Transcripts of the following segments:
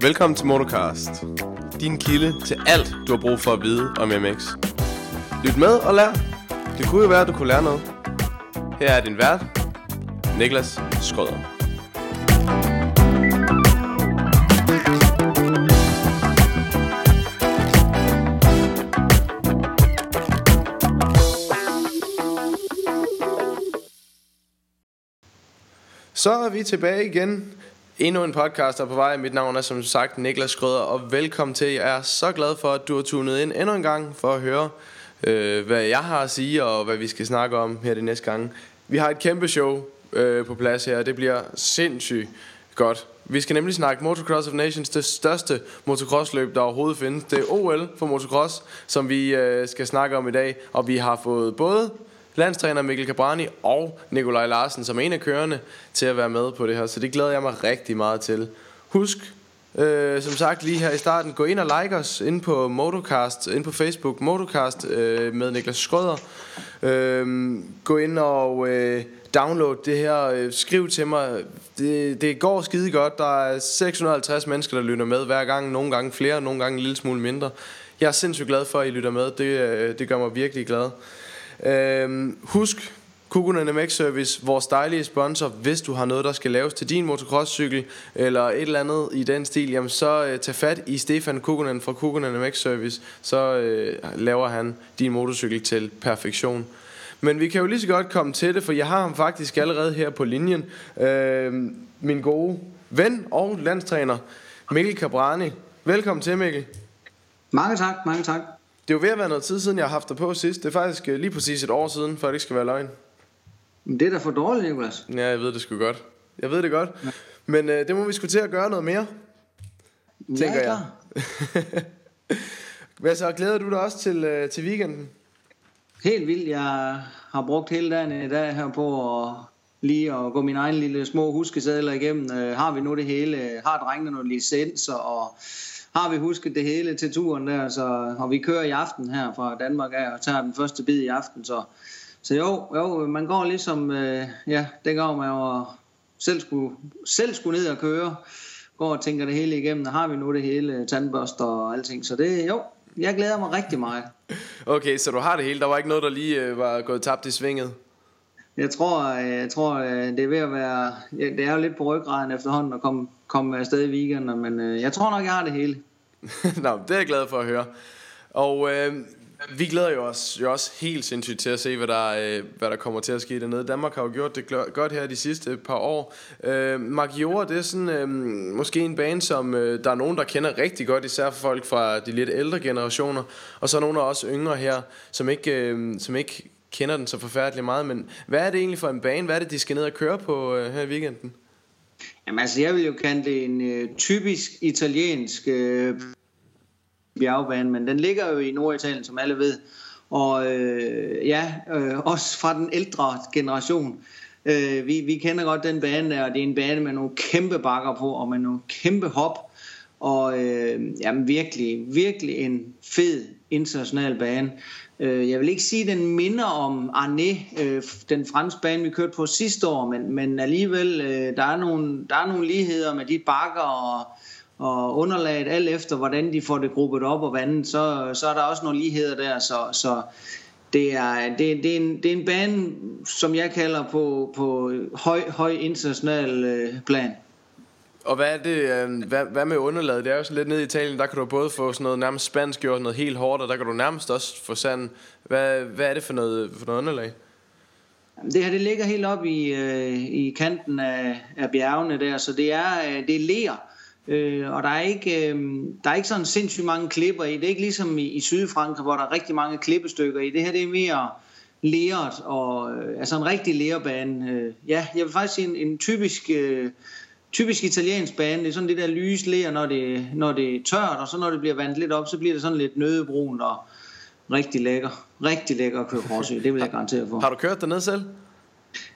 Velkommen til Motocast. Din kilde til alt, du har brug for at vide om MX. Lyt med og lær. Det kunne jo være, at du kunne lære noget. Her er din vært, Niklas Skrøder. Så er vi tilbage igen. Endnu en podcast er på vej. Mit navn er som sagt Niklas Skrøder, og velkommen til. Jeg er så glad for, at du har tunet ind endnu en gang for at høre, øh, hvad jeg har at sige, og hvad vi skal snakke om her det næste gang. Vi har et kæmpe show øh, på plads her, og det bliver sindssygt godt. Vi skal nemlig snakke Motocross of Nations, det største motocrossløb, der overhovedet findes. Det er OL for motocross, som vi øh, skal snakke om i dag, og vi har fået både landstræner Mikkel Cabrani og Nikolaj Larsen som en af kørende til at være med på det her. Så det glæder jeg mig rigtig meget til. Husk, øh, som sagt lige her i starten, gå ind og like os ind på Motocast, ind på Facebook Motocast øh, med Niklas Skrøder. Øh, gå ind og øh, download det her. Øh, skriv til mig. Det, det går skide godt. Der er 650 mennesker, der lytter med hver gang. Nogle gange flere, nogle gange en lille smule mindre. Jeg er sindssygt glad for, at I lytter med. Det, øh, det gør mig virkelig glad. Øhm, husk Kukunen MX Service, vores dejlige sponsor. Hvis du har noget, der skal laves til din motocrosscykel, eller et eller andet i den stil, jamen så øh, tag fat i Stefan Kukunen fra Kukunen MX Service. Så øh, laver han din motorcykel til perfektion. Men vi kan jo lige så godt komme til det, for jeg har ham faktisk allerede her på linjen. Øh, min gode ven og landstræner, Mikkel Cabrani. Velkommen til, Mikkel. Mange tak, mange tak. Det er jo ved at være noget tid siden, jeg har haft dig på sidst. Det er faktisk øh, lige præcis et år siden, for det ikke skal være løgn. Men det er da for dårligt, Nicolas. Ja, jeg ved det sgu godt. Jeg ved det godt. Ja. Men øh, det må vi skulle til at gøre noget mere, tænker ja, jeg. Hvad så, glæder du dig også til, øh, til weekenden? Helt vildt. Jeg har brugt hele dagen i dag her på at lige at gå min egen lille små huskesedler igennem. Øh, har vi nu det hele? Har drengene nogle licenser? Og har vi husket det hele til turen der, så, og vi kører i aften her fra Danmark af og tager den første bid i aften, så, så jo, jo, man går ligesom, øh, ja, det går man jo selv skulle, selv skulle ned og køre, går og tænker det hele igennem, har vi nu det hele, tandbørster og alting, så det, jo, jeg glæder mig rigtig meget. Okay, så du har det hele, der var ikke noget, der lige øh, var gået tabt i svinget? Jeg tror, øh, jeg tror øh, det er ved at være, det er jo lidt på ryggraden efterhånden at komme, komme afsted i weekenden, men øh, jeg tror nok, jeg har det hele. Nå, det er jeg glad for at høre. Og øh, vi glæder jo os jo også helt sindssygt til at se, hvad der, øh, hvad der kommer til at ske dernede. Danmark har jo gjort det godt her de sidste par år. Øh, Magiora, det er sådan øh, måske en bane, som øh, der er nogen, der kender rigtig godt, især for folk fra de lidt ældre generationer. Og så er nogle af os yngre her, som ikke, øh, som ikke kender den så forfærdeligt meget. Men hvad er det egentlig for en bane? Hvad er det, de skal ned og køre på øh, her i weekenden? Jamen altså, jeg vil jo kalde det en øh, typisk italiensk øh, bjergbane, men den ligger jo i Norditalien, som alle ved. Og øh, ja, øh, også fra den ældre generation. Øh, vi, vi kender godt den bane der, og det er en bane med nogle kæmpe bakker på, og med nogle kæmpe hop. Og øh, jamen virkelig, virkelig en fed international bane. Øh, jeg vil ikke sige, at den minder om Arne, øh, den franske bane, vi kørte på sidste år, men, men alligevel, øh, der, er nogle, der er nogle ligheder med de bakker og, og underlaget, alt efter hvordan de får det gruppet op og vandet, så, så er der også nogle ligheder der, så, så det er, det, det, er en, det er en bane, som jeg kalder på, på høj, høj international plan. Og hvad er det, øh, hvad, hvad med underlaget? Det er jo sådan lidt nede i Italien, der kan du både få sådan noget nærmest spansk gjort, noget helt hårdt, og der kan du nærmest også få sand. Hvad, hvad er det for noget, for noget underlag? Det her det ligger helt op i, øh, i kanten af, af bjergene der, så det er, øh, det er ler. Øh, og der er, ikke, øh, der er ikke sådan sindssygt mange klipper i. Det er ikke ligesom i, i Sydfrankrig, hvor der er rigtig mange klippestykker i. Det her det er mere leret, og, øh, altså en rigtig lærebane. Øh, ja, jeg vil faktisk sige en, en typisk... Øh, typisk italiensk bane, det er sådan det der lys ler, når det, når det er tørt, og så når det bliver vandet lidt op, så bliver det sådan lidt nødebrunt og rigtig lækker. Rigtig lækker at køre cross det vil jeg garantere for. Har du kørt dernede selv?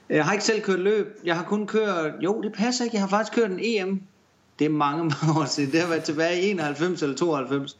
Jeg har ikke selv kørt løb. Jeg har kun kørt, jo det passer ikke, jeg har faktisk kørt en EM. Det er mange, mange år siden. Det har været tilbage i 91 eller 92.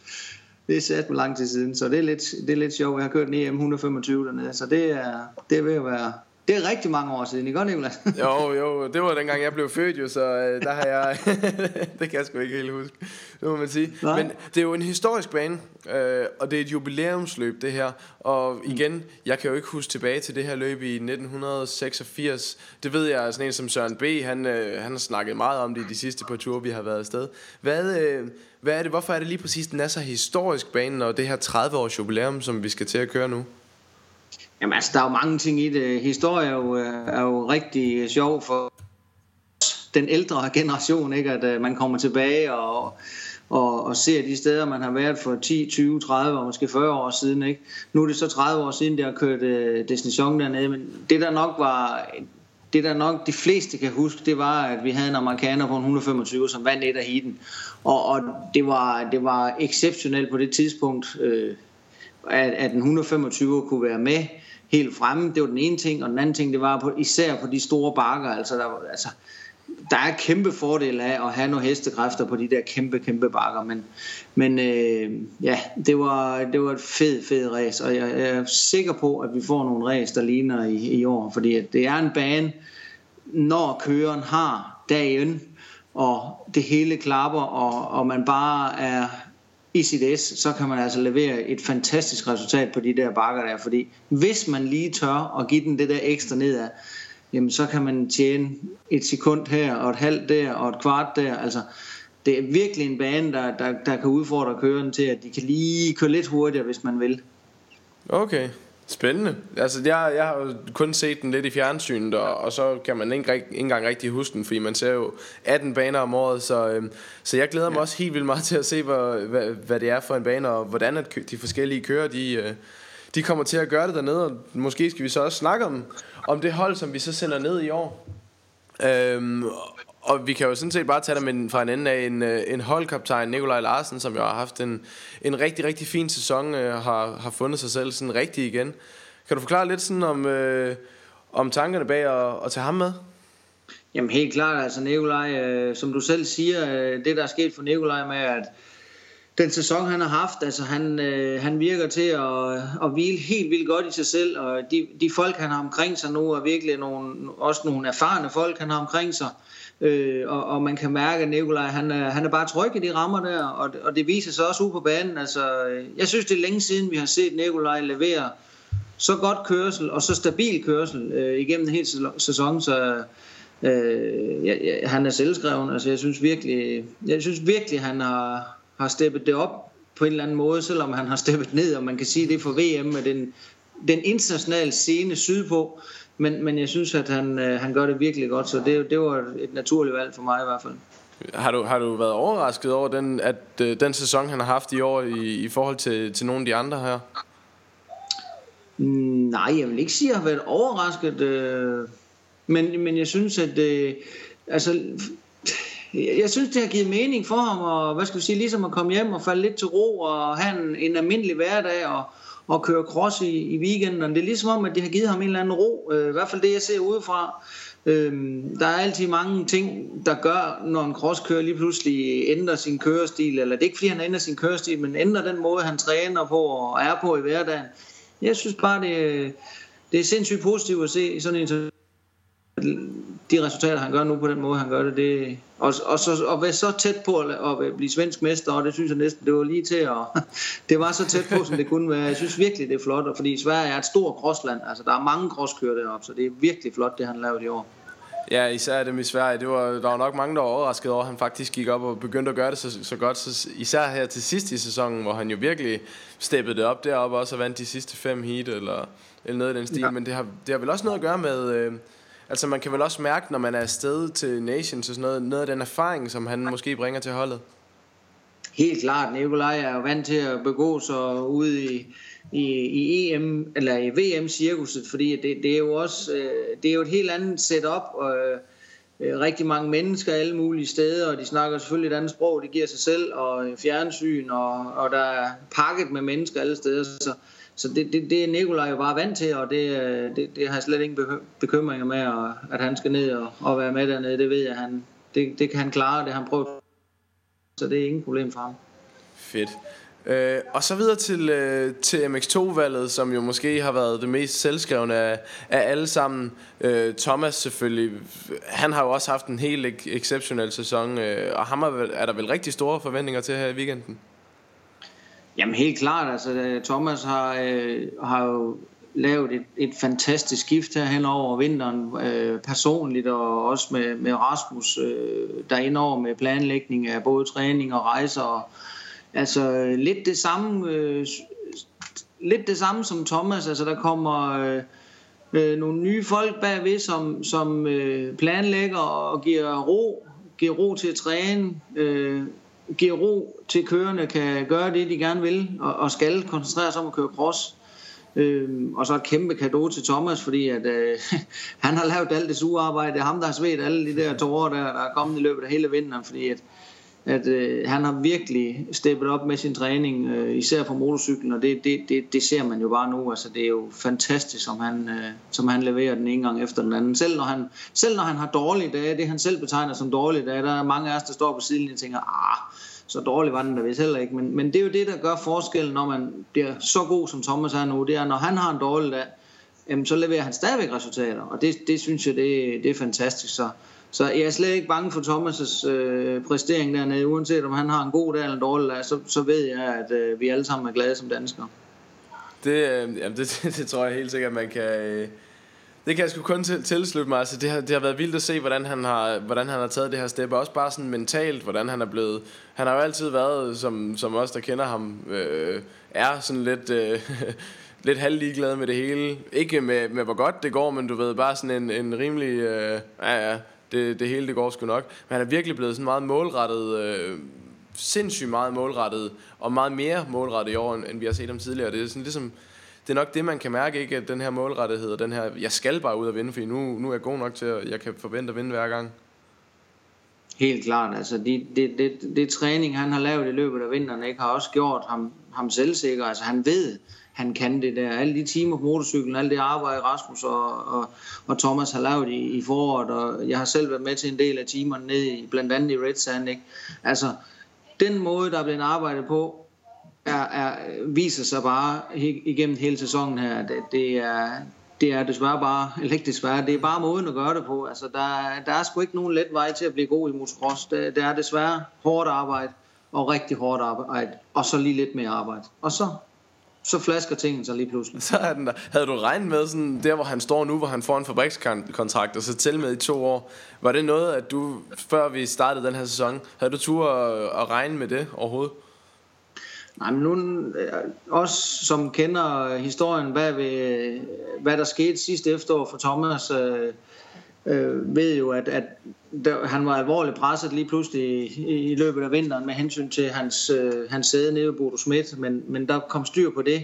Det er sat med lang tid siden, så det er lidt, det er lidt sjovt. Jeg har kørt en EM 125 dernede, så det er, det er ved at være, det er rigtig mange år siden, ikke godt, Nicolas? jo, jo, det var dengang jeg blev født jo, så øh, der har jeg, det kan jeg sgu ikke helt huske, det må man sige. Nej. Men det er jo en historisk bane, øh, og det er et jubilæumsløb det her, og igen, jeg kan jo ikke huske tilbage til det her løb i 1986, det ved jeg, sådan en som Søren B., han, øh, han har snakket meget om det i de sidste par ture, vi har været afsted. Hvad, øh, hvad er det, hvorfor er det lige præcis, den er så historisk banen, og det her 30 års jubilæum, som vi skal til at køre nu? Jamen altså, der er jo mange ting i det. Historie er jo, øh, er jo rigtig øh, sjov for den ældre generation, ikke? at uh, man kommer tilbage og, og, og ser de steder, man har været for 10, 20, 30 og måske 40 år siden. Ikke? Nu er det så 30 år siden, det har kørt uh, Destination dernede, men det der nok var det der nok de fleste kan huske, det var, at vi havde en amerikaner på en 125, som vandt et af heaten. Og, og det, var, det var exceptionelt på det tidspunkt, øh, at, at en 125 kunne være med helt fremme. Det var den ene ting, og den anden ting, det var på, især på de store bakker. Altså, der, altså, der er kæmpe fordel af at have nogle hestekræfter på de der kæmpe, kæmpe bakker. Men, men øh, ja, det var, det var et fed, fed race, og jeg, jeg er sikker på, at vi får nogle race, der ligner i, i år. Fordi at det er en bane, når køren har dagen, og det hele klapper, og, og man bare er i sit S, så kan man altså levere et fantastisk resultat på de der bakker der, fordi hvis man lige tør at give den det der ekstra nedad, jamen så kan man tjene et sekund her, og et halvt der, og et kvart der, altså det er virkelig en bane, der, der, der kan udfordre køreren til, at de kan lige køre lidt hurtigere, hvis man vil. Okay, Spændende. Altså, jeg, jeg har kun set den lidt i fjernsynet, og, og så kan man ikke, ikke engang rigtig huske den, fordi man ser jo 18 baner om året, så, øhm, så jeg glæder mig ja. også helt vildt meget til at se, hvad, hvad, hvad det er for en bane, og hvordan at de forskellige kører, de, øh, de kommer til at gøre det dernede, og måske skal vi så også snakke om, om det hold, som vi så sender ned i år. Øhm, og vi kan jo sådan set bare tage dem fra en ende af en, øh, en holdkaptajn, Nikolaj Larsen, som jo har haft en, en rigtig, rigtig fin sæson, øh, har, har fundet sig selv sådan rigtig igen. Kan du forklare lidt sådan om, øh, om tankerne bag at, at tage ham med? Jamen helt klart, altså Nikolaj, øh, som du selv siger, øh, det der er sket for Nikolaj med, at den sæson han har haft, altså han, øh, han virker til at, at hvile helt vildt godt i sig selv, og de, de folk han har omkring sig nu, er virkelig nogle, også nogle erfarne folk han har omkring sig, Øh, Øh, og, og man kan mærke, at Nikolaj han er, han er bare tryg i de rammer der, og, og det viser sig også ud på banen. Altså, jeg synes, det er længe siden, vi har set Nikolaj levere så godt kørsel og så stabil kørsel øh, igennem en hel sæson, så øh, ja, ja, han er selvskreven. Altså, jeg synes virkelig, jeg synes virkelig, han har, har steppet det op på en eller anden måde, selvom han har steppet ned, og man kan sige det for VM med den, den internationale scene sydpå men, men jeg synes, at han, øh, han gør det virkelig godt, så det, det var et naturligt valg for mig i hvert fald. Har du, har du været overrasket over den, at øh, den sæson, han har haft i år, i, i forhold til, til nogle af de andre her? Nej, jeg vil ikke sige, at jeg har været overrasket. Øh, men, men jeg synes, at... Øh, altså, jeg synes, det har givet mening for ham, og hvad skal vi sige, ligesom at komme hjem og falde lidt til ro, og have en, en almindelig hverdag, og, og køre cross i, i weekenden. Det er ligesom om, at det har givet ham en eller anden ro. Øh, I hvert fald det, jeg ser udefra. Øh, der er altid mange ting, der gør, når en crosskører lige pludselig ændrer sin kørestil. Eller det er ikke, fordi han ændrer sin kørestil, men ændrer den måde, han træner på og er på i hverdagen. Jeg synes bare, det, det er sindssygt positivt at se sådan en de resultater, han gør nu på den måde, han gør det, det og, og, så, og være så tæt på at, at blive svensk mester, og det synes jeg næsten, det var lige til at, det var så tæt på, som det kunne være. Jeg synes virkelig, det er flot, og fordi Sverige er et stort crossland, altså der er mange crosskører deroppe, så det er virkelig flot, det han lavede i år. Ja, især dem i Sverige. Det var, der var nok mange, der var overrasket over, at han faktisk gik op og begyndte at gøre det så, så godt. Så, især her til sidst i sæsonen, hvor han jo virkelig steppede det op deroppe også og vandt de sidste fem heat eller, eller noget i den stil. Ja. Men det har, det har vel også noget at gøre med... Øh, Altså man kan vel også mærke, når man er afsted til Nations og sådan noget, noget af den erfaring, som han måske bringer til holdet. Helt klart. Nikolaj er jo vant til at begå sig ude i, i, i EM eller i VM cirkuset, fordi det, det er jo også øh, det er jo et helt andet setup og øh, rigtig mange mennesker alle mulige steder, og de snakker selvfølgelig et andet sprog, det giver sig selv og fjernsyn og, og der er pakket med mennesker alle steder, så så det, det, det er Nikolaj jo bare vant til, og det, øh, det, det har jeg slet ingen bekymringer med, at han skal ned og, og være med dernede. Det ved jeg, han, det, det kan han klare, det har han prøvet. Så det er ingen problem for ham. Fedt. Øh, og så videre til, øh, til MX2-valget, som jo måske har været det mest selvskrevne af, af alle sammen. Øh, Thomas selvfølgelig, han har jo også haft en helt exceptionel sæson, øh, og ham er, er der vel rigtig store forventninger til her i weekenden? Jamen helt klart, altså øh, Thomas har, øh, har jo lavet et, et fantastisk skift her hen over vinteren, øh, personligt og også med, med Rasmus øh, der indover med planlægning af både træning og rejser. Og, altså lidt det samme, øh, lidt det samme som Thomas, altså der kommer øh, øh, nogle nye folk bagved, som, som øh, planlægger og giver ro, giver ro til at træne, øh, giver ro til kørende kan gøre det, de gerne vil, og, og skal koncentrere sig om at køre cross. Øhm, og så et kæmpe kado til Thomas, fordi at, øh, han har lavet alt det sure arbejde. Det er ham, der har svedt alle de der tårer, der, der er kommet i løbet af hele vinteren, fordi at, at øh, han har virkelig steppet op med sin træning, øh, især på motorcyklen, og det, det, det, det ser man jo bare nu. Altså, det er jo fantastisk, som han, øh, som han leverer den ene gang efter den anden. Selv når han, selv når han har dårlige dage, det han selv betegner som dårlige dage, der er mange af os, der står på siden og tænker, ah, så dårlig var den der vist heller ikke. Men, men det er jo det, der gør forskellen, når man bliver så god, som Thomas er nu. Det er, når han har en dårlig dag, jamen, så leverer han stadigvæk resultater. Og det, det synes jeg, det, det er fantastisk. Så, så jeg er slet ikke bange for Thomas' øh, præstering dernede. Uanset om han har en god dag eller en dårlig dag, så, så ved jeg, at øh, vi alle sammen er glade som danskere. Det, øh, jamen det, det, det tror jeg helt sikkert, man kan... Øh det kan jeg sgu kun til, tilslutte mig. Altså, det, har, det har været vildt at se, hvordan han, har, hvordan han har taget det her step. Også bare sådan mentalt, hvordan han er blevet... Han har jo altid været, som, som os, der kender ham, øh, er sådan lidt... Øh, lidt halvligeglad med det hele. Ikke med, med, hvor godt det går, men du ved, bare sådan en, en rimelig... Øh, ja, ja, det, det hele det går sgu nok. Men han er virkelig blevet sådan meget målrettet... Øh, sindssygt meget målrettet, og meget mere målrettet i år, end vi har set ham tidligere. Det er sådan ligesom det er nok det, man kan mærke, ikke? At den her målrettighed, og den her, jeg skal bare ud og vinde, fordi nu, nu er jeg god nok til, at jeg kan forvente at vinde hver gang. Helt klart, altså det, det, det, det træning, han har lavet i løbet af vinteren, ikke, har også gjort ham, ham selvsikker. Altså han ved, han kan det der. Alle de timer på motorcyklen, alt det arbejde, Rasmus og, og, og Thomas har lavet i, i foråret, og jeg har selv været med til en del af timerne nede i, blandt andet i Red Sand. Ikke? Altså, den måde, der er blevet arbejdet på, er, er, viser sig bare igennem hele sæsonen her, Det, det er, det er desværre bare, eller ikke desværre, det er bare måden at gøre det på. Altså, der, der er sgu ikke nogen let vej til at blive god i motocross. Det, det er desværre hårdt arbejde, og rigtig hårdt arbejde, og så lige lidt mere arbejde. Og så så flasker tingene sig lige pludselig. Så er den der. Havde du regnet med sådan, der hvor han står nu, hvor han får en fabrikskontrakt, og så til med i to år, var det noget, at du, før vi startede den her sæson, havde du tur at, at regne med det overhovedet? Nej, men nu, øh, os som kender historien bag ved, hvad der skete sidste efterår for Thomas, øh, øh, ved jo, at, at der, han var alvorligt presset lige pludselig i, i løbet af vinteren med hensyn til hans, øh, hans sæde nede ved Bodo Schmidt, men, men der kom styr på det.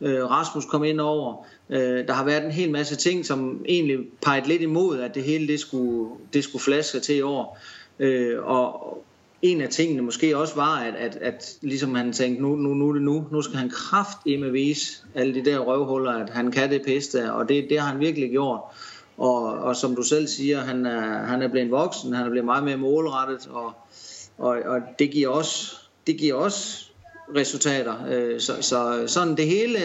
Øh, Rasmus kom ind over. Øh, der har været en hel masse ting, som egentlig pegede lidt imod, at det hele det skulle, det skulle flaske til i år. Øh, og, en af tingene måske også var, at, at, at ligesom han tænkte, nu, nu, nu er det nu, nu skal han kraft med vise alle de der røvhuller, at han kan det piste, og det, det har han virkelig gjort. Og, og som du selv siger, han er, han er blevet voksen, han er blevet meget mere målrettet, og, og, og det giver også, det giver også resultater. Øh, så, så sådan det hele,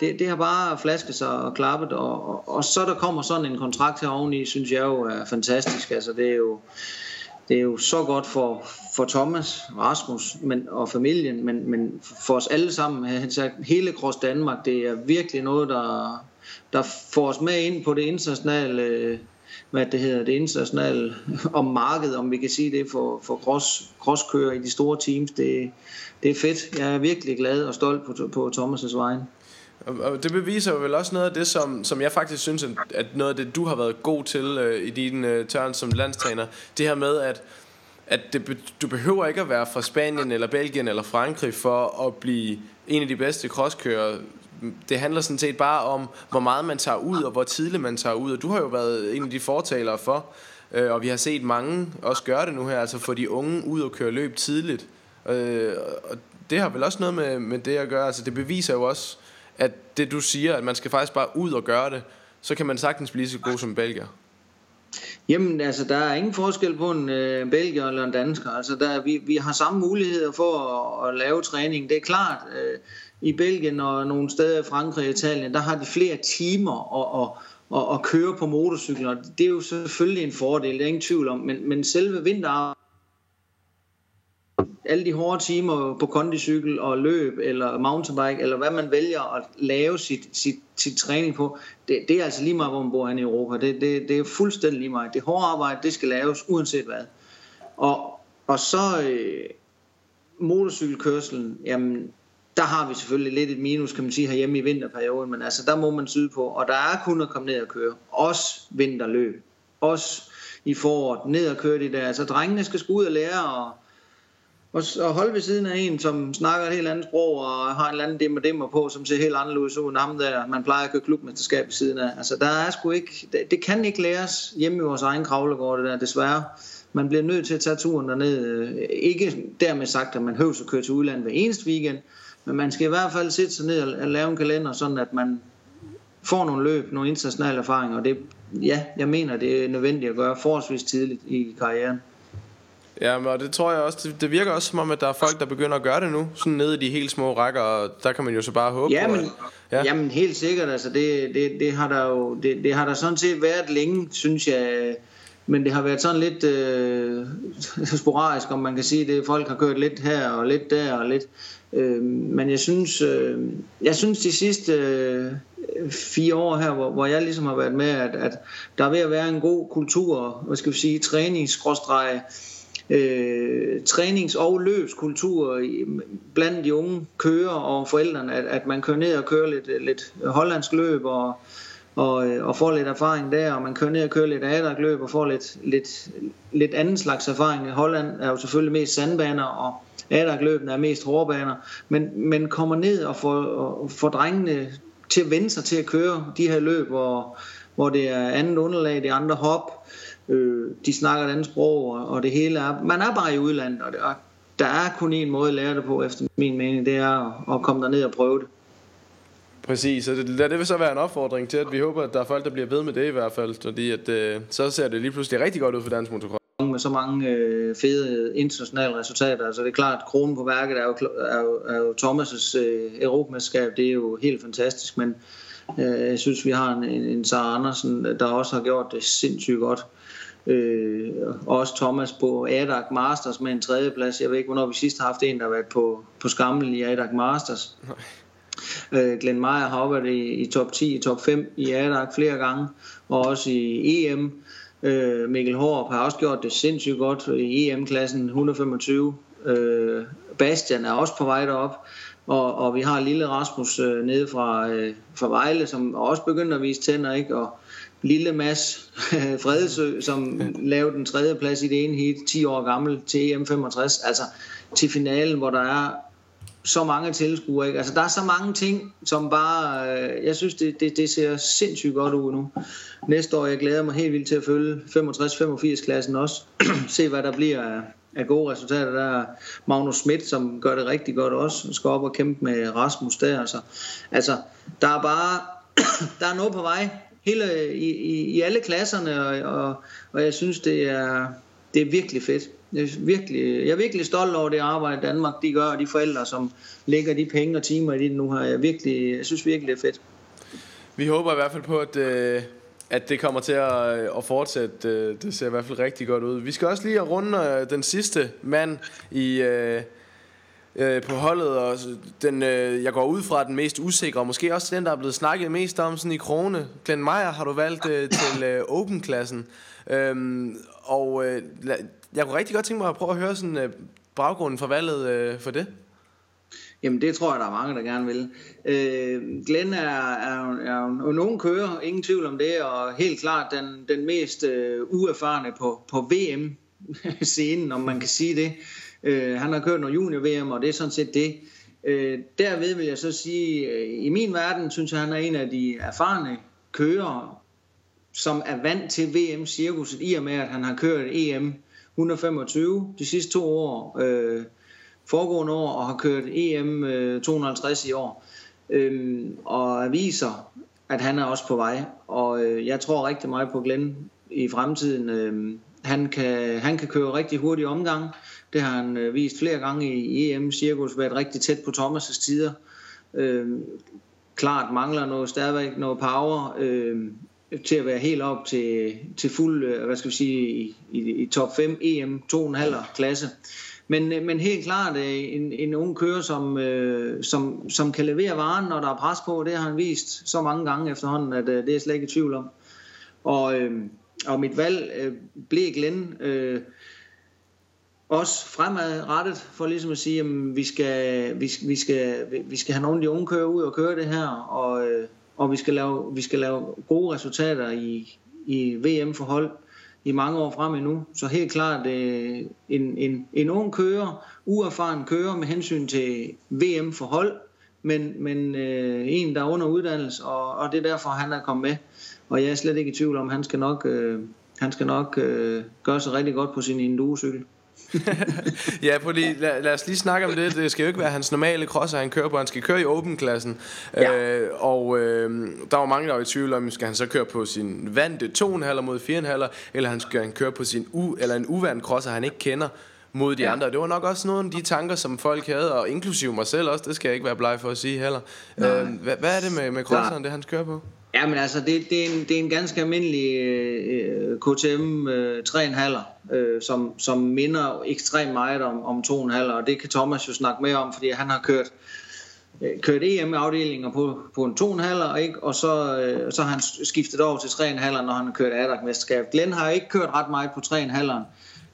det, det har bare flasket sig og klappet, og, og, og så der kommer sådan en kontrakt her oveni, synes jeg jo er fantastisk. Altså det er jo, det er jo så godt for, for Thomas, Rasmus men, og familien, men, men for os alle sammen, hele Kross Danmark, det er virkelig noget, der, der får os med ind på det internationale, hvad det hedder, det internationale om markedet, om vi kan sige det, for, for cross, crosskører i de store teams. Det, det er fedt. Jeg er virkelig glad og stolt på, på Thomas' vejen. Og det beviser vel også noget af det, som, som jeg faktisk synes, at noget af det, du har været god til øh, i din øh, tørn som landstræner, det her med, at, at det, du behøver ikke at være fra Spanien eller Belgien eller Frankrig for at blive en af de bedste crosskører. Det handler sådan set bare om, hvor meget man tager ud, og hvor tidligt man tager ud. Og du har jo været en af de fortalere for, øh, og vi har set mange også gøre det nu her, altså få de unge ud og køre løb tidligt. Øh, og det har vel også noget med, med det at gøre. Altså det beviser jo også, at det du siger, at man skal faktisk bare ud og gøre det, så kan man sagtens blive så god som Belgier. Jamen, altså, der er ingen forskel på en øh, belgier eller en dansker. Altså, der, vi, vi har samme muligheder for at, at lave træning. Det er klart, øh, i Belgien og nogle steder i Frankrig og Italien, der har de flere timer at, at, at, at køre på motorcykler. Det er jo selvfølgelig en fordel, det er ingen tvivl om. Men, men selve vinteren, alle de hårde timer på kondicykel og løb eller mountainbike, eller hvad man vælger at lave sit, sit, sit træning på, det, det er altså lige meget, hvor man bor her i Europa. Det, det, det er fuldstændig lige meget. Det hårde arbejde, det skal laves uanset hvad. Og, og så øh, motorcykelkørselen, jamen der har vi selvfølgelig lidt et minus, kan man sige, herhjemme i vinterperioden, men altså der må man syde på, og der er kun at komme ned og køre. Også vinterløb. Også i foråret, ned og køre det der. Altså drengene skal skulle ud og lære og og, og holde ved siden af en, som snakker et helt andet sprog, og har en eller anden dimmer dimmer på, som ser helt anderledes ud end ham der, man plejer at køre klubmesterskab ved siden af. Altså, der er sgu ikke, det, det kan ikke læres hjemme i vores egen kravlegård, det der, desværre. Man bliver nødt til at tage turen derned. Ikke dermed sagt, at man høvs at køre til udlandet hver eneste weekend, men man skal i hvert fald sætte sig ned og lave en kalender, sådan at man får nogle løb, nogle internationale erfaringer, og det, ja, jeg mener, det er nødvendigt at gøre forholdsvis tidligt i karrieren. Ja, og det tror jeg også, det, det virker også som om, at der er folk, der begynder at gøre det nu, sådan nede i de helt små rækker, og der kan man jo så bare håbe jamen, på. At, ja. Jamen helt sikkert, altså det, det, det, har der jo, det, det har der sådan set været længe, synes jeg, men det har været sådan lidt øh, sporadisk, om man kan sige det. Folk har kørt lidt her og lidt der og lidt. Øh, men jeg synes, øh, jeg synes de sidste øh, fire år her, hvor, hvor jeg ligesom har været med, at, at der er ved at være en god kultur, hvad skal vi sige, træningsskråstreje, øh, trænings- og løbskultur blandt de unge kører og forældrene, at, at man kører ned og kører lidt, lidt hollandsk løb og, og, øh, og øh, og får lidt erfaring der, og man kører ned og kører lidt adak løb og får lidt, lidt, lidt anden slags erfaring. Holland er jo selvfølgelig mest sandbaner, og adak løbene er mest hårdbaner, men, men kommer ned og får, og får drengene til at vende sig til at køre de her løb, hvor, hvor det er andet underlag, det er andre hop, øh, de snakker et andet sprog, og, og det hele er, man er bare i udlandet, og, det, og der er kun en måde at lære det på, efter min mening, det er at, at komme derned og prøve det. Præcis, og det, det vil så være en opfordring til, at vi håber, at der er folk, der bliver ved med det i hvert fald, fordi at, øh, så ser det lige pludselig rigtig godt ud for dansk motocross. Med så mange øh, fede internationale resultater, altså det er klart, at kronen på værket er jo, er jo, er jo Thomas' øh, europamesterskab, det er jo helt fantastisk, men øh, jeg synes, vi har en, en, en Sara Andersen, der også har gjort det sindssygt godt. Øh, også Thomas på ADAC Masters med en tredjeplads. Jeg ved ikke, hvornår vi sidst har haft en, der har været på, på skammel i ADAC Masters. Øh, Glenn Meyer har været i, i top 10, i top 5 i ADAC flere gange, og også i EM. Øh, Mikkel Hårup har også gjort det sindssygt godt i EM-klassen 125. Øh, Bastian er også på vej derop. Og, og vi har lille Rasmus øh, nede fra, øh, fra Vejle, som også begynder at vise tænder, ikke? Og, lille Mads Fredsø, som lavede den tredje plads i det ene heat, 10 år gammel, til EM65, altså til finalen, hvor der er så mange tilskuere. Ikke? Altså, der er så mange ting, som bare... Øh, jeg synes, det, det, det ser sindssygt godt ud nu. Næste år, jeg glæder mig helt vildt til at følge 65-85-klassen også. Se, hvad der bliver af, af gode resultater. Der er Magnus Schmidt, som gør det rigtig godt også. Skal op og kæmpe med Rasmus der. Altså, altså der er bare... der er noget på vej hele, i, i, i alle klasserne, og, og, og jeg synes, det er, det er virkelig fedt. Jeg er, virkelig, jeg er virkelig stolt over det arbejde, Danmark de gør, og de forældre, som lægger de penge og timer i det nu her. Jeg, virkelig, jeg synes virkelig, det er fedt. Vi håber i hvert fald på, at, øh, at det kommer til at, øh, at fortsætte. Øh, det ser i hvert fald rigtig godt ud. Vi skal også lige runde den sidste mand i øh, på holdet, og den, øh, jeg går ud fra den mest usikre, og måske også den, der er blevet snakket mest om sådan i krone. Glenn Meyer har du valgt øh, til øh, Open-klassen, øhm, og øh, jeg kunne rigtig godt tænke mig at prøve at høre sådan øh, baggrunden for valget øh, for det. Jamen det tror jeg, der er mange, der gerne vil. Øh, Glenn er, er, er, er nogen kører, ingen tvivl om det, og helt klart den, den mest øh, uerfarne på, på VM-scenen, om man kan sige det. Øh, han har kørt noget junior-VM, og det er sådan set det. Øh, derved vil jeg så sige, øh, i min verden synes jeg, han er en af de erfarne kører, som er vant til VM-cirkuset, i og med, at han har kørt EM 125 de sidste to år, øh, foregående år, og har kørt EM øh, 250 i år. Øh, og viser, at han er også på vej. Og øh, jeg tror rigtig meget på Glenn i fremtiden. Øh, han, kan, han kan køre rigtig hurtig omgang. Det har han øh, vist flere gange i EM-cirkus, været rigtig tæt på Thomas' tider. Øh, klart mangler noget, stadigvæk noget power øh, til at være helt op til, til fuld, øh, hvad skal vi sige, i, i, i top 5 EM 2,5 klasse. Men, øh, men helt klart øh, en, en ung kører, som, øh, som, som kan levere varen, når der er pres på. Det har han vist så mange gange efterhånden, at øh, det er slet ikke i tvivl om. Og, øh, og mit valg øh, blev Glenn øh, også fremadrettet, for ligesom at sige, at vi skal, vi, vi, skal, vi skal have nogle af de unge kører ud og køre det her, og, øh, og vi, skal lave, vi skal lave gode resultater i, i VM-forhold i mange år frem endnu. Så helt klart øh, en, en, en ung kører, uerfaren kører med hensyn til VM-forhold, men, men øh, en, der er under uddannelse, og, og det er derfor, han er kommet med. Og jeg er slet ikke i tvivl om, han skal nok, øh, han skal nok øh, gøre sig rigtig godt på sin enduro-cykel. ja, fordi lad, lad os lige snakke om det. Det skal jo ikke være hans normale crosser, han kører på. Han skal køre i Open-klassen. Ja. Øh, og øh, der var mange, der var i tvivl om, skal han så køre på sin vante 2,5 mod 4,5, eller han skal han køre på sin u, eller en uvand crosser, han ikke kender mod de ja. andre. Det var nok også nogle af de tanker, som folk havde, og inklusive mig selv også, det skal jeg ikke være bleg for at sige heller. Øh, hvad, hvad er det med, med crosseren, det han kører på? Ja, men altså, det, det, er, en, det er en ganske almindelig øh, KTM øh, 3,5, øh, som, som minder ekstremt meget om, om 2,5, og det kan Thomas jo snakke mere om, fordi han har kørt øh, kørt EM-afdelinger på, på en 2,5, ikke? og så, øh, så har han skiftet over til 3,5, når han har kørt ADAC-mesterskab. Glenn har ikke kørt ret meget på 3,5,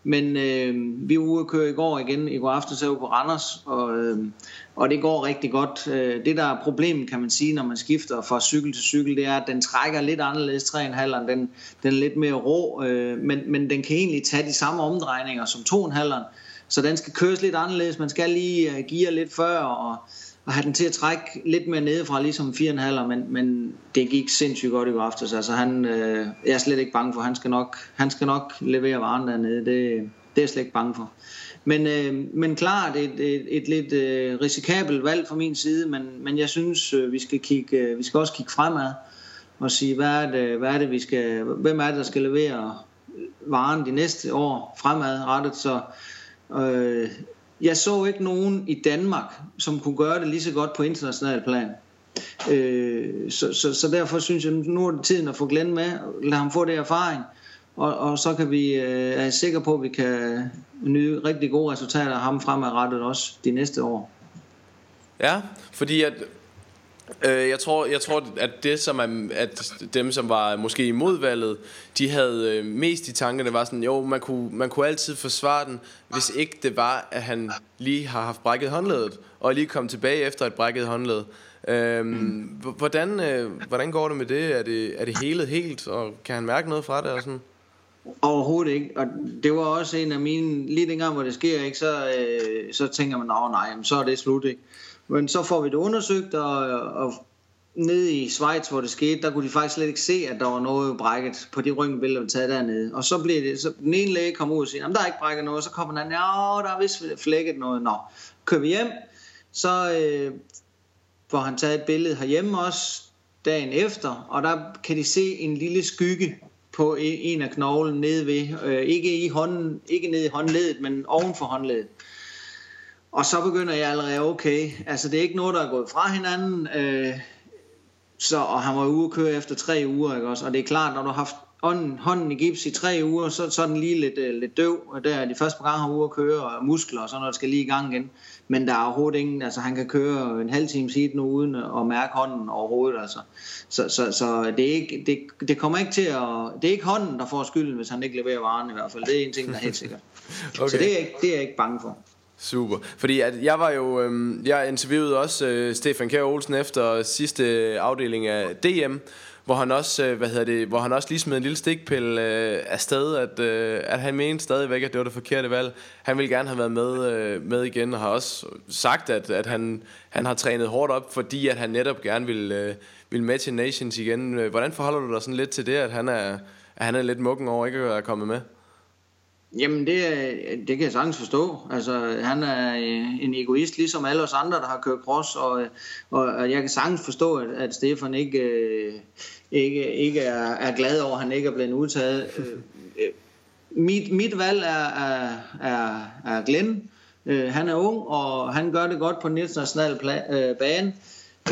men øh, vi var ude at køre i går igen, i går aftes så på Randers, og, øh, og det går rigtig godt. Øh, det der er problemet, kan man sige, når man skifter fra cykel til cykel, det er, at den trækker lidt anderledes 3,5'eren. Den, den er lidt mere rå, øh, men, men den kan egentlig tage de samme omdrejninger som 2,5'eren. Så den skal køres lidt anderledes. Man skal lige øh, gear lidt før, og, og have den til at trække lidt mere nedefra, ligesom 4,5'er, men, men det gik sindssygt godt i går aftes. Altså han, øh, jeg er slet ikke bange for, han skal nok, han skal nok levere varen dernede. Det, det er jeg slet ikke bange for. Men, øh, men klart et, et, et lidt øh, risikabelt valg fra min side, men, men jeg synes, øh, vi, skal kigge, øh, vi skal også kigge fremad og sige, hvad er det, hvad er det vi skal, hvem er det, der skal levere varen de næste år fremadrettet. Så øh, jeg så ikke nogen i Danmark, som kunne gøre det lige så godt på international plan. Øh, så, så, så derfor synes jeg, nu er det tiden at få Glenn med, lad ham få det erfaring, og, og så kan vi øh, er sikre på, at vi kan nyde rigtig gode resultater af ham fremadrettet også de næste år. Ja, fordi at Øh, jeg tror, jeg tror, at det som er, at dem som var måske imod valget, de havde øh, mest i tankerne var sådan, jo, man kunne, man kunne altid forsvare den, hvis ikke det var, at han lige har haft brækket håndledet og lige kom tilbage efter et brækket håndled. Øhm, mm. hvordan, øh, hvordan går det med det? Er det, er det helet helt, og kan han mærke noget fra det? Og sådan? Overhovedet ikke, og det var også en af mine, lige dengang hvor det sker, ikke, så, øh, så tænker man, åh nej, så er det slut, ikke? Men så får vi det undersøgt, og, og nede i Schweiz, hvor det skete, der kunne de faktisk slet ikke se, at der var noget brækket på de røntgenbilleder, vi taget dernede. Og så blev det, så den ene læge kom ud og siger, der er ikke brækket noget, så kommer den anden, ja, der er vist flækket noget. Nå, kører vi hjem, så øh, får han taget et billede herhjemme også, dagen efter, og der kan de se en lille skygge på en af knoglen nede ved, øh, ikke i hånden, ikke nede i håndledet, men oven for håndledet. Og så begynder jeg allerede, okay, altså det er ikke noget, der er gået fra hinanden, øh, så, og han var ude at køre efter tre uger, ikke også? Og det er klart, når du har haft hånden, hånden i gips i tre uger, så, så er den lige lidt, uh, lidt døv, og der er de første par gange har ude at køre, og muskler og sådan noget, skal lige i gang igen. Men der er overhovedet ingen, altså han kan køre en halv time siden nu, uden at mærke hånden overhovedet, altså. Så, så, så det, er ikke, det, det kommer ikke til at, det er ikke hånden, der får skylden, hvis han ikke leverer varen i hvert fald. Det er en ting, der er helt sikkert. okay. Så det er, ikke, det er jeg ikke bange for. Super. Fordi at jeg var jo, øhm, jeg interviewede også øh, Stefan Kjær Olsen efter sidste afdeling af DM, hvor han også, øh, hvad hedder det, hvor han også lige smed en lille stikpille øh, afsted, at, øh, at han mente stadigvæk, at det var det forkerte valg. Han ville gerne have været med, øh, med igen, og har også sagt, at, at han, han har trænet hårdt op, fordi at han netop gerne vil, øh, ville med til Nations igen. Øh, hvordan forholder du dig sådan lidt til det, at han er, at han er lidt mukken over ikke at komme med? Jamen, det, øh, det kan jeg sagtens forstå. Altså, han er øh, en egoist, ligesom alle os andre, der har kørt cross, og, øh, og, og jeg kan sagtens forstå, at, at Stefan ikke, ikke, ikke er, er glad over, at han ikke er blevet udtaget. mit, mit valg er, er, er, er Glenn. han er ung, og han gør det godt på den internationale bane.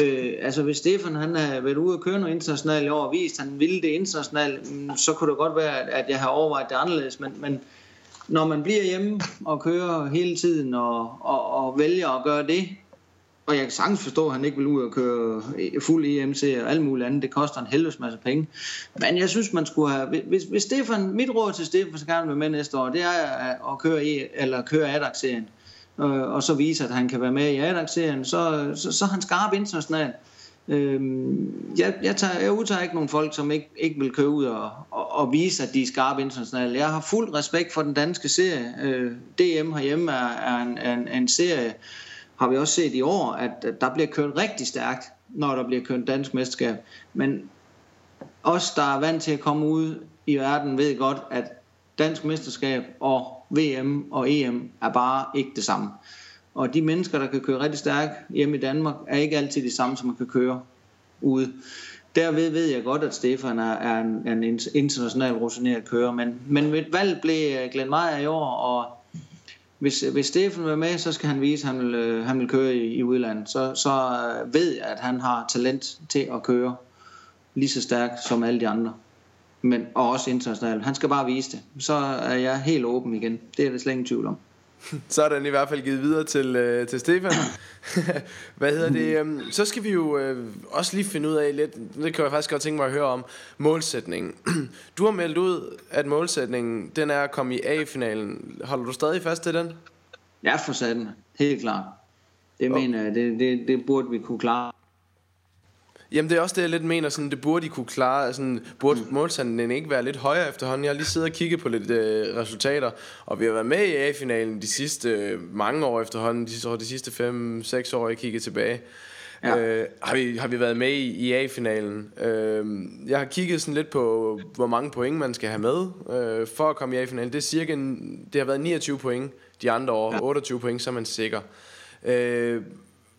Øh, altså hvis Stefan han har været ude og køre noget internationalt i år og vist, han ville det internationalt, mm, så kunne det godt være, at jeg har overvejet det anderledes. Men, men når man bliver hjemme og kører hele tiden og, og, og vælger at gøre det, og jeg kan sagtens forstå, at han ikke vil ud og køre fuld EMC og alt muligt andet. Det koster en helvedes masse penge. Men jeg synes, man skulle have... Hvis, hvis Stefan, mit råd til Stefan, så kan han være med næste år, det er at køre, e, eller køre ADAC-serien øh, og så vise, at han kan være med i ADAC-serien, så, så, så er han skarp internationalt. Øhm, jeg, jeg, tager, jeg udtager ikke nogen folk, som ikke, ikke vil køre ud og, og, og vise, at de er skarpe internationalt. Jeg har fuld respekt for den danske serie. Øh, DM herhjemme er, er en, en, en serie, har vi også set i år, at, at der bliver kørt rigtig stærkt, når der bliver kørt dansk mesterskab. Men os, der er vant til at komme ud i verden, ved godt, at dansk mesterskab og VM og EM er bare ikke det samme. Og de mennesker, der kan køre rigtig stærkt hjemme i Danmark, er ikke altid de samme, som man kan køre ude. Derved ved jeg godt, at Stefan er, er en, en international rutineret kører, men, men ved valg blev øh, Glenn Meyer i år, og hvis, hvis Stefan vil med, så skal han vise, at han vil, øh, han vil køre i, i udlandet. Så, så øh, ved jeg, at han har talent til at køre lige så stærkt som alle de andre men, og også internationalt. Han skal bare vise det. Så er jeg helt åben igen. Det er det slet ingen tvivl om. Så er den i hvert fald givet videre til, øh, til Stefan. Hvad hedder det? Um, så skal vi jo øh, også lige finde ud af lidt, det kan jeg faktisk godt tænke mig at høre om, målsætningen. Du har meldt ud, at målsætningen, den er at komme i A-finalen. Holder du stadig fast til den? Ja, for satan. Helt klart. Det okay. mener jeg, det, det, det burde vi kunne klare. Jamen det er også det jeg lidt mener sådan, Det burde de kunne klare. Sådan, Burde mm. målsanden ikke være lidt højere efterhånden? Jeg har lige siddet og kigget på lidt øh, resultater Og vi har været med i A-finalen De sidste øh, mange år efterhånden. De sidste, de sidste 5-6 år jeg kigger tilbage. Ja. Øh, har, vi, har vi været med i, i A-finalen? Øh, Jeg har kigget sådan lidt på Hvor mange point man skal have med øh, For at komme i A-finalen. Det er cirka Det har været 29 point De andre år. Ja. 28 point så er man sikker. Øh,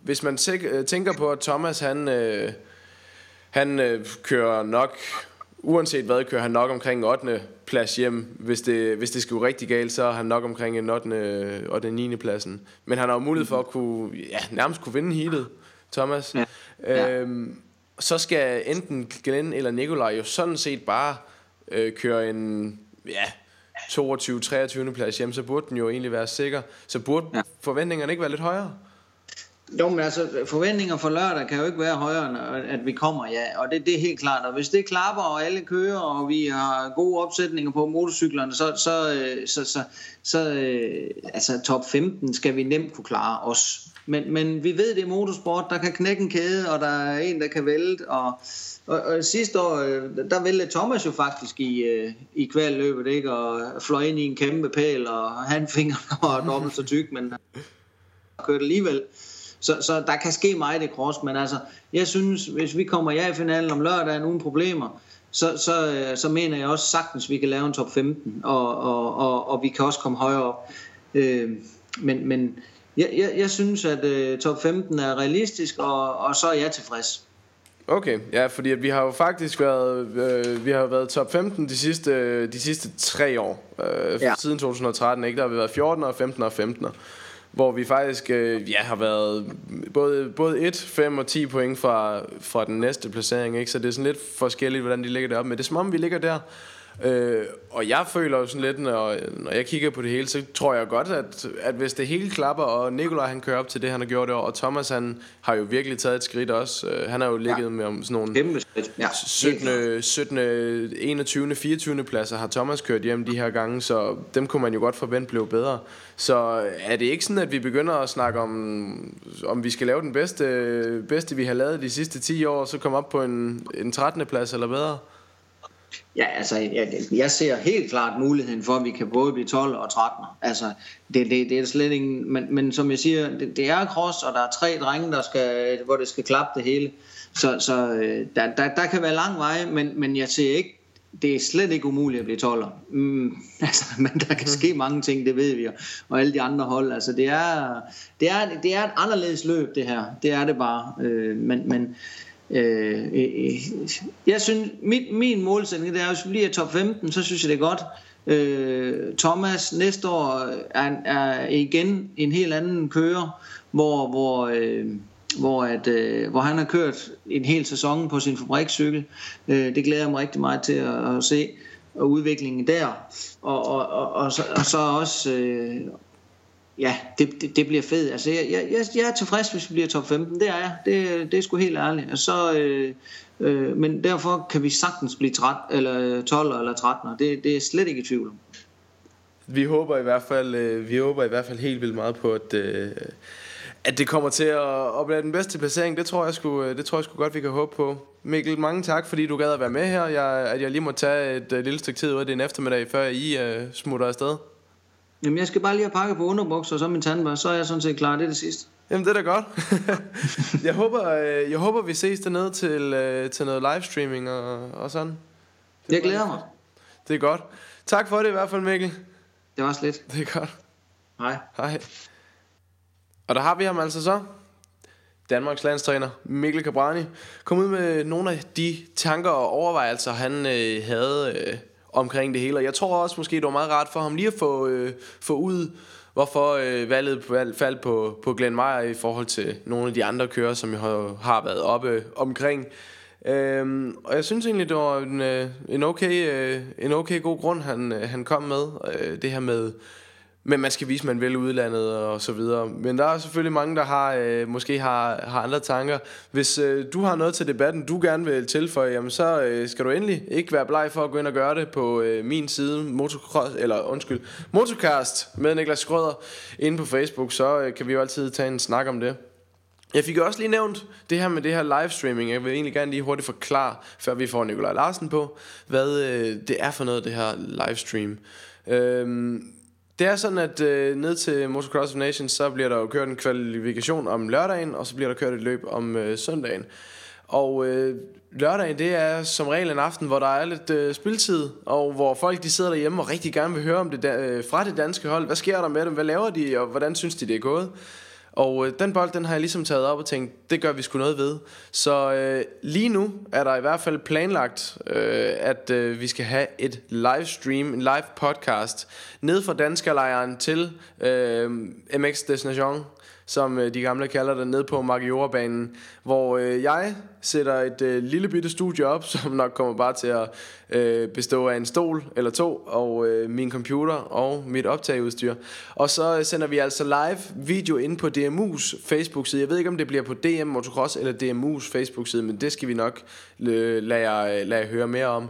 Hvis man tænker på at Thomas han øh, han øh, kører nok, uanset hvad, kører han nok omkring 8. plads hjem. Hvis det, hvis det skal gå rigtig galt, så er han nok omkring en 8. og den 9. pladsen. Men han har jo mulighed for at kunne, ja, nærmest kunne vinde heatet, Thomas. Ja. Ja. Øhm, så skal enten Glenn eller Nikolaj jo sådan set bare øh, køre en, ja, 22-23. plads hjem, så burde den jo egentlig være sikker. Så burde ja. forventningerne ikke være lidt højere? Jo, men altså, forventninger for lørdag kan jo ikke være højere, end at vi kommer, ja. Og det, det er helt klart. Og hvis det klapper, og alle kører, og vi har gode opsætninger på motorcyklerne, så, så, øh, så, så, så øh, altså, top 15 skal vi nemt kunne klare os. Men, men vi ved, det er motorsport. Der kan knække en kæde, og der er en, der kan vælte. Og, og, og sidste år, øh, der væltede Thomas jo faktisk i, i kvæløbet, ikke? Og fløj ind i en kæmpe pæl, og han fingrene var dobbelt så tyk, men kørte alligevel. Så, så der kan ske meget i cross, men altså, jeg synes, hvis vi kommer ja i finalen om lørdagen uden problemer, så, så, øh, så mener jeg også sagtens, at vi kan lave en top 15, og, og, og, og vi kan også komme højere op. Øh, men men jeg, jeg, jeg synes, at uh, top 15 er realistisk, og, og så er jeg tilfreds. Okay, ja, fordi vi har jo faktisk været, øh, vi har været top 15 de sidste, de sidste tre år, øh, ja. siden 2013, ikke? Der har vi været 14 og 15 og 15 hvor vi faktisk øh, ja, har været både, både 1, 5 og 10 point fra, fra den næste placering. Ikke? Så det er sådan lidt forskelligt, hvordan de ligger deroppe. Men det er som om, vi ligger der Øh, og jeg føler jo sådan lidt, når, når jeg kigger på det hele, så tror jeg godt, at, at hvis det hele klapper, og Nikolaj han kører op til det, han har gjort i år, og Thomas han har jo virkelig taget et skridt også. Øh, han har jo ligget ja. med om sådan nogle ja. 17, 17, 21, 24 pladser har Thomas kørt hjem de her gange, så dem kunne man jo godt forvente blev bedre. Så er det ikke sådan, at vi begynder at snakke om, om vi skal lave den bedste, bedste vi har lavet de sidste 10 år, og så komme op på en, en 13. plads eller bedre? Ja, altså, jeg, jeg ser helt klart muligheden for, at vi kan både blive 12 og 13. Altså, det, det, det er slet ikke... Men, men som jeg siger, det, det er cross, og der er tre drenge, der skal, hvor det skal klappe det hele. Så, så øh, der, der, der kan være lang vej, men, men jeg ser ikke det er slet ikke umuligt at blive 12'er. Mm, altså, men der kan ske mange ting, det ved vi jo. Og alle de andre hold, altså det er, det er, det er et anderledes løb det her. Det er det bare. Øh, men, men øh, øh, jeg synes, mit, min målsætning, det er, hvis vi bliver top 15, så synes jeg det er godt. Øh, Thomas næste år er, er igen en helt anden kører, hvor, hvor øh, hvor, at, øh, hvor han har kørt en hel sæson på sin fabrikscykel. Øh, det glæder jeg mig rigtig meget til at, at se og udviklingen der. Og, og, og, og, så, og så også, øh, ja, det, det, det bliver fedt. Altså, jeg, jeg, jeg er tilfreds, hvis vi bliver top 15. Det er jeg. Det, det er sgu helt ærligt. Og så, øh, øh, men derfor kan vi sagtens blive 13, eller øh, 12 eller 13. Det, det er slet ikke i tvivl om. Vi håber i hvert fald, øh, vi håber i hvert fald helt vildt meget på, at, øh, at det kommer til at, at blive den bedste placering, det tror jeg sgu, øh, det tror jeg sgu godt, vi kan håbe på. Mikkel, mange tak, fordi du gad at være med her. Jeg, at jeg lige må tage et, et lille stykke tid ud af din eftermiddag, før I uh, smutter afsted. Jamen, jeg skal bare lige have pakket på underbukser og så min tandbørste, så er jeg sådan set klar. Det er det sidste. Jamen, det er da godt. jeg, håber, jeg håber, vi ses dernede til, til noget livestreaming og, og sådan. Det jeg glæder mig. Det er godt. Tak for det i hvert fald, Mikkel. Det var slet. Det er godt. Hej. Hej. Og der har vi ham altså så. Danmarks landstræner Mikkel Cabrani kom ud med nogle af de tanker og overvejelser, han øh, havde øh, omkring det hele. Og jeg tror også måske, det var meget rart for ham lige at få, øh, få ud, hvorfor øh, valget faldt på, på Glenn Meyer i forhold til nogle af de andre kører, som jeg har, har været oppe øh, omkring. Øhm, og jeg synes egentlig, det var en, øh, en, okay, øh, en okay god grund, han, han kom med. Øh, det her med men man skal vise, at man vil udlandet og så videre. Men der er selvfølgelig mange, der har øh, måske har, har andre tanker. Hvis øh, du har noget til debatten, du gerne vil tilføje, jamen så øh, skal du endelig ikke være bleg for at gå ind og gøre det på øh, min side, motocross, eller undskyld, Motocast med Niklas Skrøder inde på Facebook, så øh, kan vi jo altid tage en snak om det. Jeg fik også lige nævnt det her med det her livestreaming. Jeg vil egentlig gerne lige hurtigt forklare, før vi får Nikolaj Larsen på, hvad øh, det er for noget, det her livestream. Øh, det er sådan, at øh, ned til Motocross of Nations, så bliver der jo kørt en kvalifikation om lørdagen, og så bliver der kørt et løb om øh, søndagen. Og øh, lørdagen, det er som regel en aften, hvor der er lidt øh, spiltid, og hvor folk de sidder derhjemme og rigtig gerne vil høre om det øh, fra det danske hold. Hvad sker der med dem? Hvad laver de, og hvordan synes de, det er gået? Og øh, den bold, den har jeg ligesom taget op og tænkt, det gør vi sgu noget ved. Så øh, lige nu er der i hvert fald planlagt, øh, at øh, vi skal have et livestream, en live podcast, ned fra danskerlejren til øh, MX Destination som øh, de gamle kalder det, ned på Maggiora-banen, hvor øh, jeg sætter et øh, lille bitte studie op, som nok kommer bare til at øh, bestå af en stol eller to, og øh, min computer og mit optageudstyr. Og så øh, sender vi altså live video ind på DMU's Facebook-side. Jeg ved ikke, om det bliver på DM Motocross eller DMU's Facebook-side, men det skal vi nok øh, lade, jer, øh, lade jer høre mere om.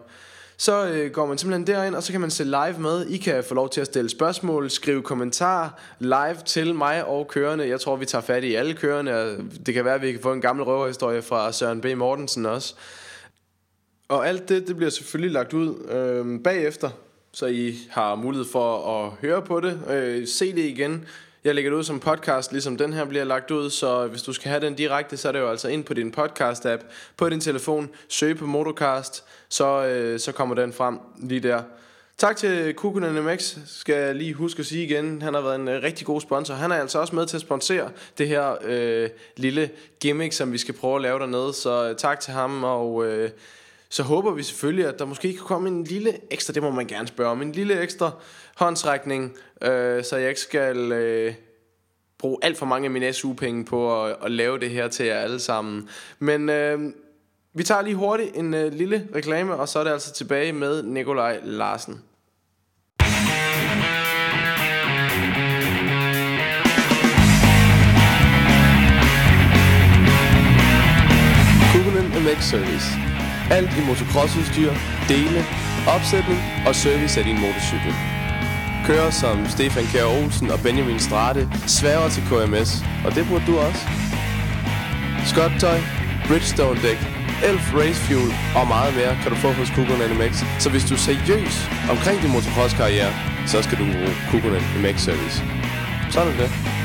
Så øh, går man simpelthen derind, og så kan man se live med. I kan få lov til at stille spørgsmål, skrive kommentarer live til mig og kørende. Jeg tror, vi tager fat i alle kørende. Det kan være, at vi kan få en gammel røverhistorie fra Søren B. Mortensen også. Og alt det, det bliver selvfølgelig lagt ud øh, bagefter, så I har mulighed for at høre på det, øh, se det igen. Jeg lægger det ud som podcast, ligesom den her bliver lagt ud, så hvis du skal have den direkte, så er det jo altså ind på din podcast-app, på din telefon, søg på Motocast, så, øh, så kommer den frem lige der. Tak til Kukunen MX, skal jeg lige huske at sige igen. Han har været en øh, rigtig god sponsor. Han er altså også med til at sponsere det her øh, lille gimmick, som vi skal prøve at lave dernede. Så øh, tak til ham, og øh, så håber vi selvfølgelig, at der måske kan komme en lille ekstra, det må man gerne spørge om, en lille ekstra håndtrækning, øh, så jeg ikke skal øh, bruge alt for mange af mine SU-penge på at, at lave det her til jer alle sammen. Men øh, vi tager lige hurtigt en øh, lille reklame, og så er det altså tilbage med Nikolaj Larsen. Kukunen Service. Alt i motocrossudstyr, dele, opsætning og service af din motorcykel. Kører som Stefan Kjær Olsen og Benjamin Strate sværger til KMS, og det burde du også. Skottøj, Bridgestone dæk, Elf Race Fuel og meget mere kan du få hos Kukunen MX. Så hvis du er seriøs omkring din motocross-karriere, så skal du bruge Kukunen MX Service. Sådan er det.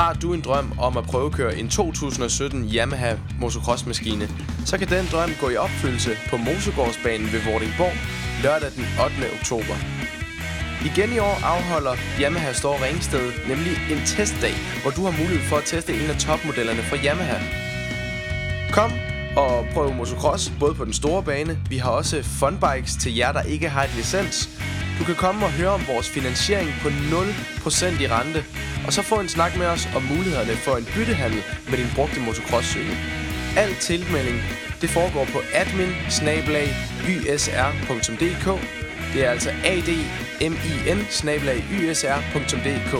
Har du en drøm om at prøve at køre en 2017 Yamaha motocrossmaskine, så kan den drøm gå i opfyldelse på Mosegårdsbanen ved Vordingborg lørdag den 8. oktober. Igen i år afholder Yamaha Store Ringsted nemlig en testdag, hvor du har mulighed for at teste en af topmodellerne fra Yamaha. Kom og prøv motocross både på den store bane. Vi har også funbikes til jer, der ikke har et licens. Du kan komme og høre om vores finansiering på 0% i rente, og så få en snak med os om mulighederne for en byttehandel med din brugte motocrosscykel. Al tilmelding det foregår på admin Det er altså admin ysr.dk.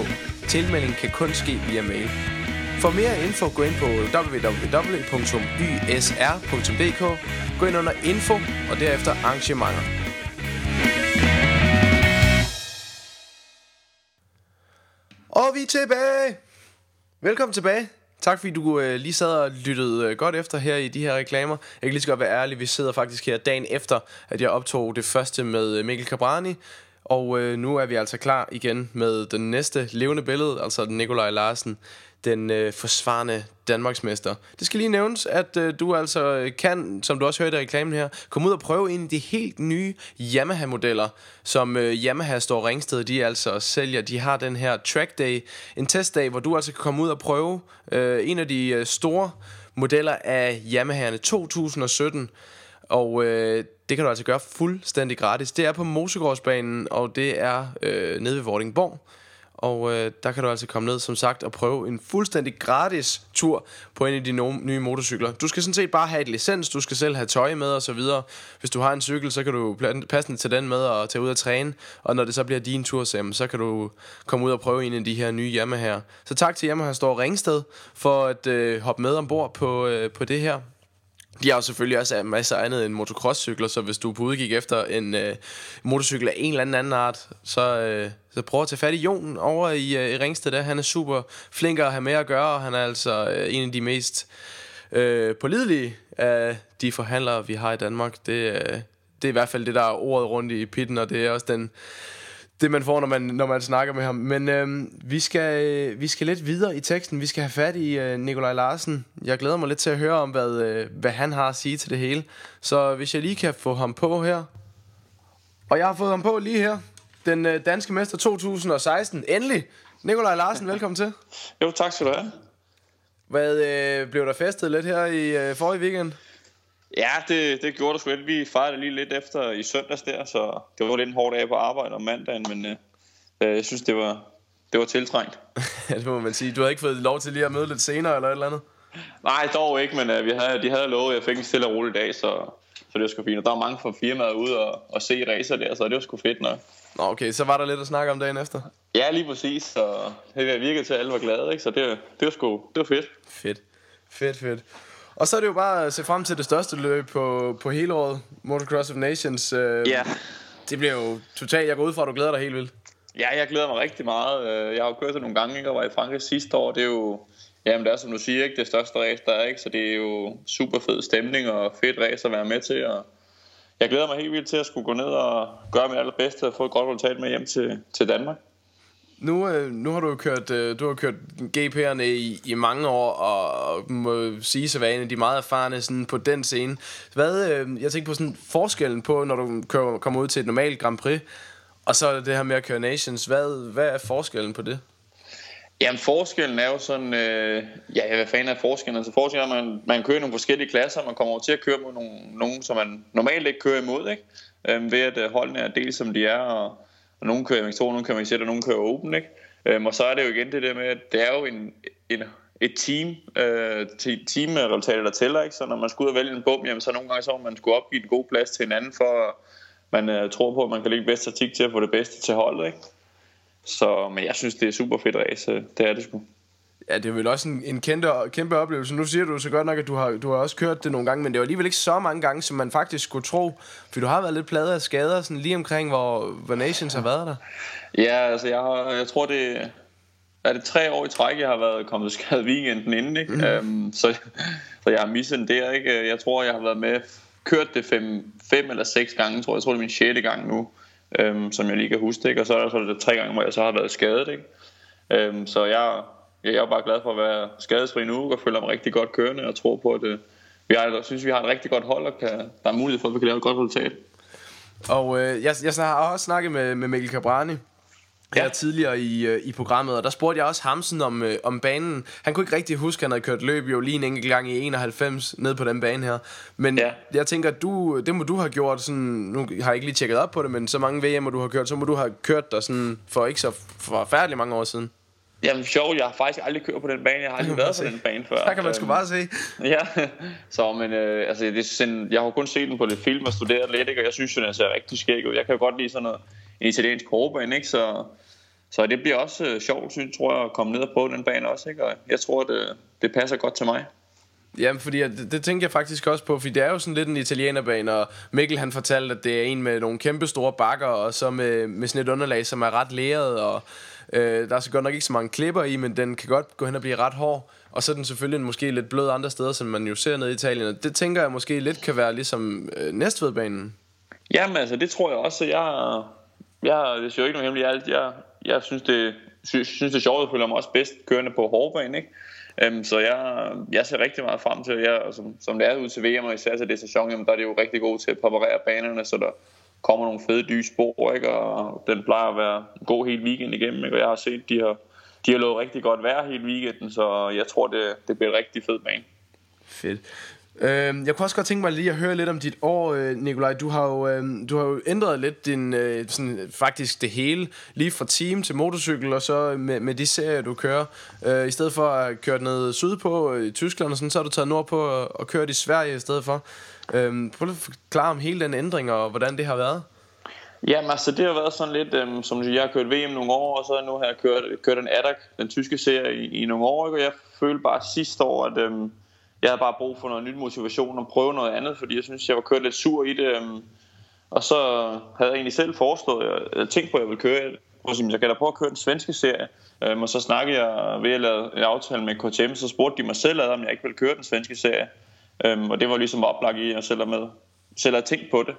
Tilmelding kan kun ske via mail. For mere info, gå ind på www.ysr.dk. Gå ind under info og derefter arrangementer. Og vi er tilbage! Velkommen tilbage. Tak fordi du øh, lige sad og lyttede øh, godt efter her i de her reklamer. Jeg kan lige så godt være ærlig, vi sidder faktisk her dagen efter, at jeg optog det første med øh, Mikkel Cabrani. Og øh, nu er vi altså klar igen med den næste levende billede, altså Nikolaj Larsen den øh, forsvarende Danmarksmester. Det skal lige nævnes, at øh, du altså øh, kan, som du også hørte i reklamen her, komme ud og prøve en af de helt nye Yamaha-modeller, som øh, Yamaha står Ringsted, de altså sælger. De har den her track day, en testdag, hvor du altså kan komme ud og prøve øh, en af de øh, store modeller af Yamaha'erne 2017. Og øh, det kan du altså gøre fuldstændig gratis. Det er på Mosegårdsbanen, og det er øh, nede ved Vordingborg. Og øh, der kan du altså komme ned, som sagt, og prøve en fuldstændig gratis tur på en af de no- nye motorcykler. Du skal sådan set bare have et licens, du skal selv have tøj med og så videre. Hvis du har en cykel, så kan du passende til den med og tage ud og træne. Og når det så bliver din tur, så kan du komme ud og prøve en af de her nye Yamaha. Så tak til Yamaha Store Ringsted for at øh, hoppe med ombord på, øh, på det her. De har jo selvfølgelig også masser af andet end motocrosscykler, så hvis du på udgik efter en øh, motorcykel af en eller anden anden art, så, øh, så prøv at tage fat i Jon over i, øh, i Ringsted. Der. Han er super flink at have med at gøre, og han er altså øh, en af de mest øh, pålidelige af de forhandlere, vi har i Danmark. Det, øh, det er i hvert fald det, der er ordet rundt i pitten, og det er også den det man får, når man, når man snakker med ham. Men øh, vi, skal, vi skal lidt videre i teksten. Vi skal have fat i øh, Nikolaj Larsen. Jeg glæder mig lidt til at høre om, hvad, øh, hvad han har at sige til det hele. Så hvis jeg lige kan få ham på her. Og jeg har fået ham på lige her. Den øh, danske mester 2016. Endelig! Nikolaj Larsen, velkommen til. Jo, tak skal du have. Hvad øh, blev der festet lidt her i øh, forrige weekend? Ja, det, det gjorde det sgu lidt. Vi fejrede lige lidt efter i søndags der, så det var lidt en hård dag på arbejde om mandagen, men øh, jeg synes, det var, det var tiltrængt. det må man sige. Du havde ikke fået lov til lige at møde lidt senere eller et eller andet? Nej, dog ikke, men øh, vi havde, de havde lovet, at jeg fik en stille og rolig dag, så, så det var sgu fint. Og der var mange fra firmaet ude og, og se racer der, så det var sgu fedt nok. Nå, okay, så var der lidt at snakke om dagen efter? Ja, lige præcis, så det virkede til, at alle var glade, ikke? så det, det var sgu det var fedt. Fedt, fedt, fedt. Og så er det jo bare at se frem til det største løb på, på hele året, Motocross of Nations. Øh, ja. Det bliver jo totalt, jeg går ud fra, at du glæder dig helt vildt. Ja, jeg glæder mig rigtig meget. Øh, jeg har jo kørt det nogle gange, ikke, og var i Frankrig sidste år. Det er jo, jamen det er som du siger, ikke det største race der er, ikke? så det er jo super fed stemning og fedt race at være med til. Og jeg glæder mig helt vildt til at skulle gå ned og gøre mit allerbedste og få et godt resultat med hjem til, til Danmark. Nu, øh, nu har du jo kørt, øh, du har kørt GP'erne i, i mange år, og må sige så vane, en er de meget erfarne sådan, på den scene. Hvad, øh, jeg tænker på sådan forskellen på, når du kører, kommer ud til et normalt Grand Prix, og så det her med at køre Nations. Hvad, hvad er forskellen på det? Jamen forskellen er jo sådan, øh, ja, hvad fanden er forskellen? Altså forskellen er, at man, man kører nogle forskellige klasser, man kommer over til at køre mod nogle, nogen, som man normalt ikke kører imod, ikke? Øh, ved at øh, holdene er delt som de er, og og nogen kører MX2, nogen kører MX1, og nogen kører Open, ikke? Øhm, og så er det jo igen det der med, at det er jo en, en, et team, øh, teamresultater, der tæller, ikke? Så når man skal ud og vælge en bum, jamen så nogle gange så man skulle opgive en god plads til en anden, for man øh, tror på, at man kan lægge bedst taktik til at få det bedste til holdet, ikke? Så, men jeg synes, det er super fedt race, øh, det er det sgu. Ja, det er vel også en, en kæmpe, kæmpe oplevelse. Nu siger du så godt nok, at du har, du har også kørt det nogle gange, men det var alligevel ikke så mange gange, som man faktisk skulle tro. For du har været lidt pladet af skader, sådan lige omkring, hvor, hvor Nations har været der. Ja, altså jeg, har, jeg tror, det er det tre år i træk, jeg har været kommet skadet weekenden inden, ikke? Mm. Øhm, så, så jeg har misset en der, ikke? Jeg tror, jeg har været med, kørt det fem, fem eller seks gange, tror jeg. Jeg tror, det er min sjette gang nu, øhm, som jeg lige kan huske, ikke? Og så er der så det tre gange, hvor jeg så har været skadet, ikke? Øhm, så jeg jeg er bare glad for at være skadesfri nu, og føler mig rigtig godt kørende, og tror på, at øh, vi har, jeg synes, vi har et rigtig godt hold, og kan, der er mulighed for, at vi kan lave et godt resultat. Og øh, jeg, jeg har også snakket med, med Mikkel Cabrani her ja. tidligere i, øh, i programmet, og der spurgte jeg også Hamsen om, øh, om banen. Han kunne ikke rigtig huske, at han havde kørt løb jo lige en enkelt gang i 91 ned på den bane her. Men ja. jeg tænker, du, det må du have gjort sådan, nu har jeg ikke lige tjekket op på det, men så mange VM, du har kørt, så må du have kørt der sådan for ikke så forfærdeligt mange år siden. Jamen sjovt, jeg har faktisk aldrig kørt på den bane, jeg har aldrig været på den bane før. Der kan man sgu bare se. Ja, så men øh, altså, det er sådan, jeg har kun set den på lidt film og studeret lidt, ikke? og jeg synes jo, den ser rigtig skæg ud. Jeg kan jo godt lide sådan noget, en italiensk hårbane, ikke? Så, så det bliver også øh, sjovt, synes, tror jeg, at komme ned og prøve den bane også, ikke? og jeg tror, det, det passer godt til mig. Jamen, fordi det, det tænker jeg faktisk også på, fordi det er jo sådan lidt en italienerbane, og Mikkel han fortalte, at det er en med nogle kæmpe store bakker, og så med, med sådan et underlag, som er ret læret, og Øh, der er så godt nok ikke så mange klipper i, men den kan godt gå hen og blive ret hård. Og så er den selvfølgelig måske lidt blød andre steder, som man jo ser nede i Italien. Og det tænker jeg måske lidt kan være ligesom øh, Næstvedbanen. Jamen altså, det tror jeg også. Jeg, jeg, det er jo ikke noget hemmeligt alt. Jeg, jeg synes, det, synes, synes det er sjovt, at føler mig også bedst kørende på hårdbanen, ikke? Øhm, så jeg, jeg ser rigtig meget frem til, jeg, som, som det er ud til VM, og især til det sæson, jamen, der er det jo rigtig god til at præparere banerne, så der, kommer nogle fede dybe spor, ikke? og den plejer at være god hele weekenden igennem, ikke? og jeg har set, de har, de har lovet rigtig godt vejr hele weekenden, så jeg tror, det, det bliver en rigtig fed bane. Fedt. Øh, jeg kunne også godt tænke mig lige at høre lidt om dit år, øh, Nikolaj. Du har jo, øh, du har jo ændret lidt din, øh, sådan, faktisk det hele, lige fra team til motorcykel, og så med, med de serier, du kører. Øh, I stedet for at køre ned sydpå øh, i Tyskland, og sådan, så har du taget nordpå og, og kørt i Sverige i stedet for. Øh, prøv at forklare om hele den ændring, og hvordan det har været. Jamen altså, det har været sådan lidt, øhm, som jeg har kørt VM nogle år, og så nu har jeg kørt, kørt en ADAC, den tyske serie, i, i nogle år, ikke? og jeg følte bare sidste år, at øhm, jeg havde bare brug for noget nyt motivation og prøve noget andet, fordi jeg synes, jeg var kørt lidt sur i det. Øhm, og så havde jeg egentlig selv foreslået, jeg, tænkte på, at jeg ville køre jeg kan da prøve at køre den svenske serie. Øhm, og så snakkede jeg ved at lave en aftale med KTM, så spurgte de mig selv, om jeg ikke ville køre den svenske serie. Øhm, og det var ligesom oplagt i, at jeg selv, med, selv har tænkt på det.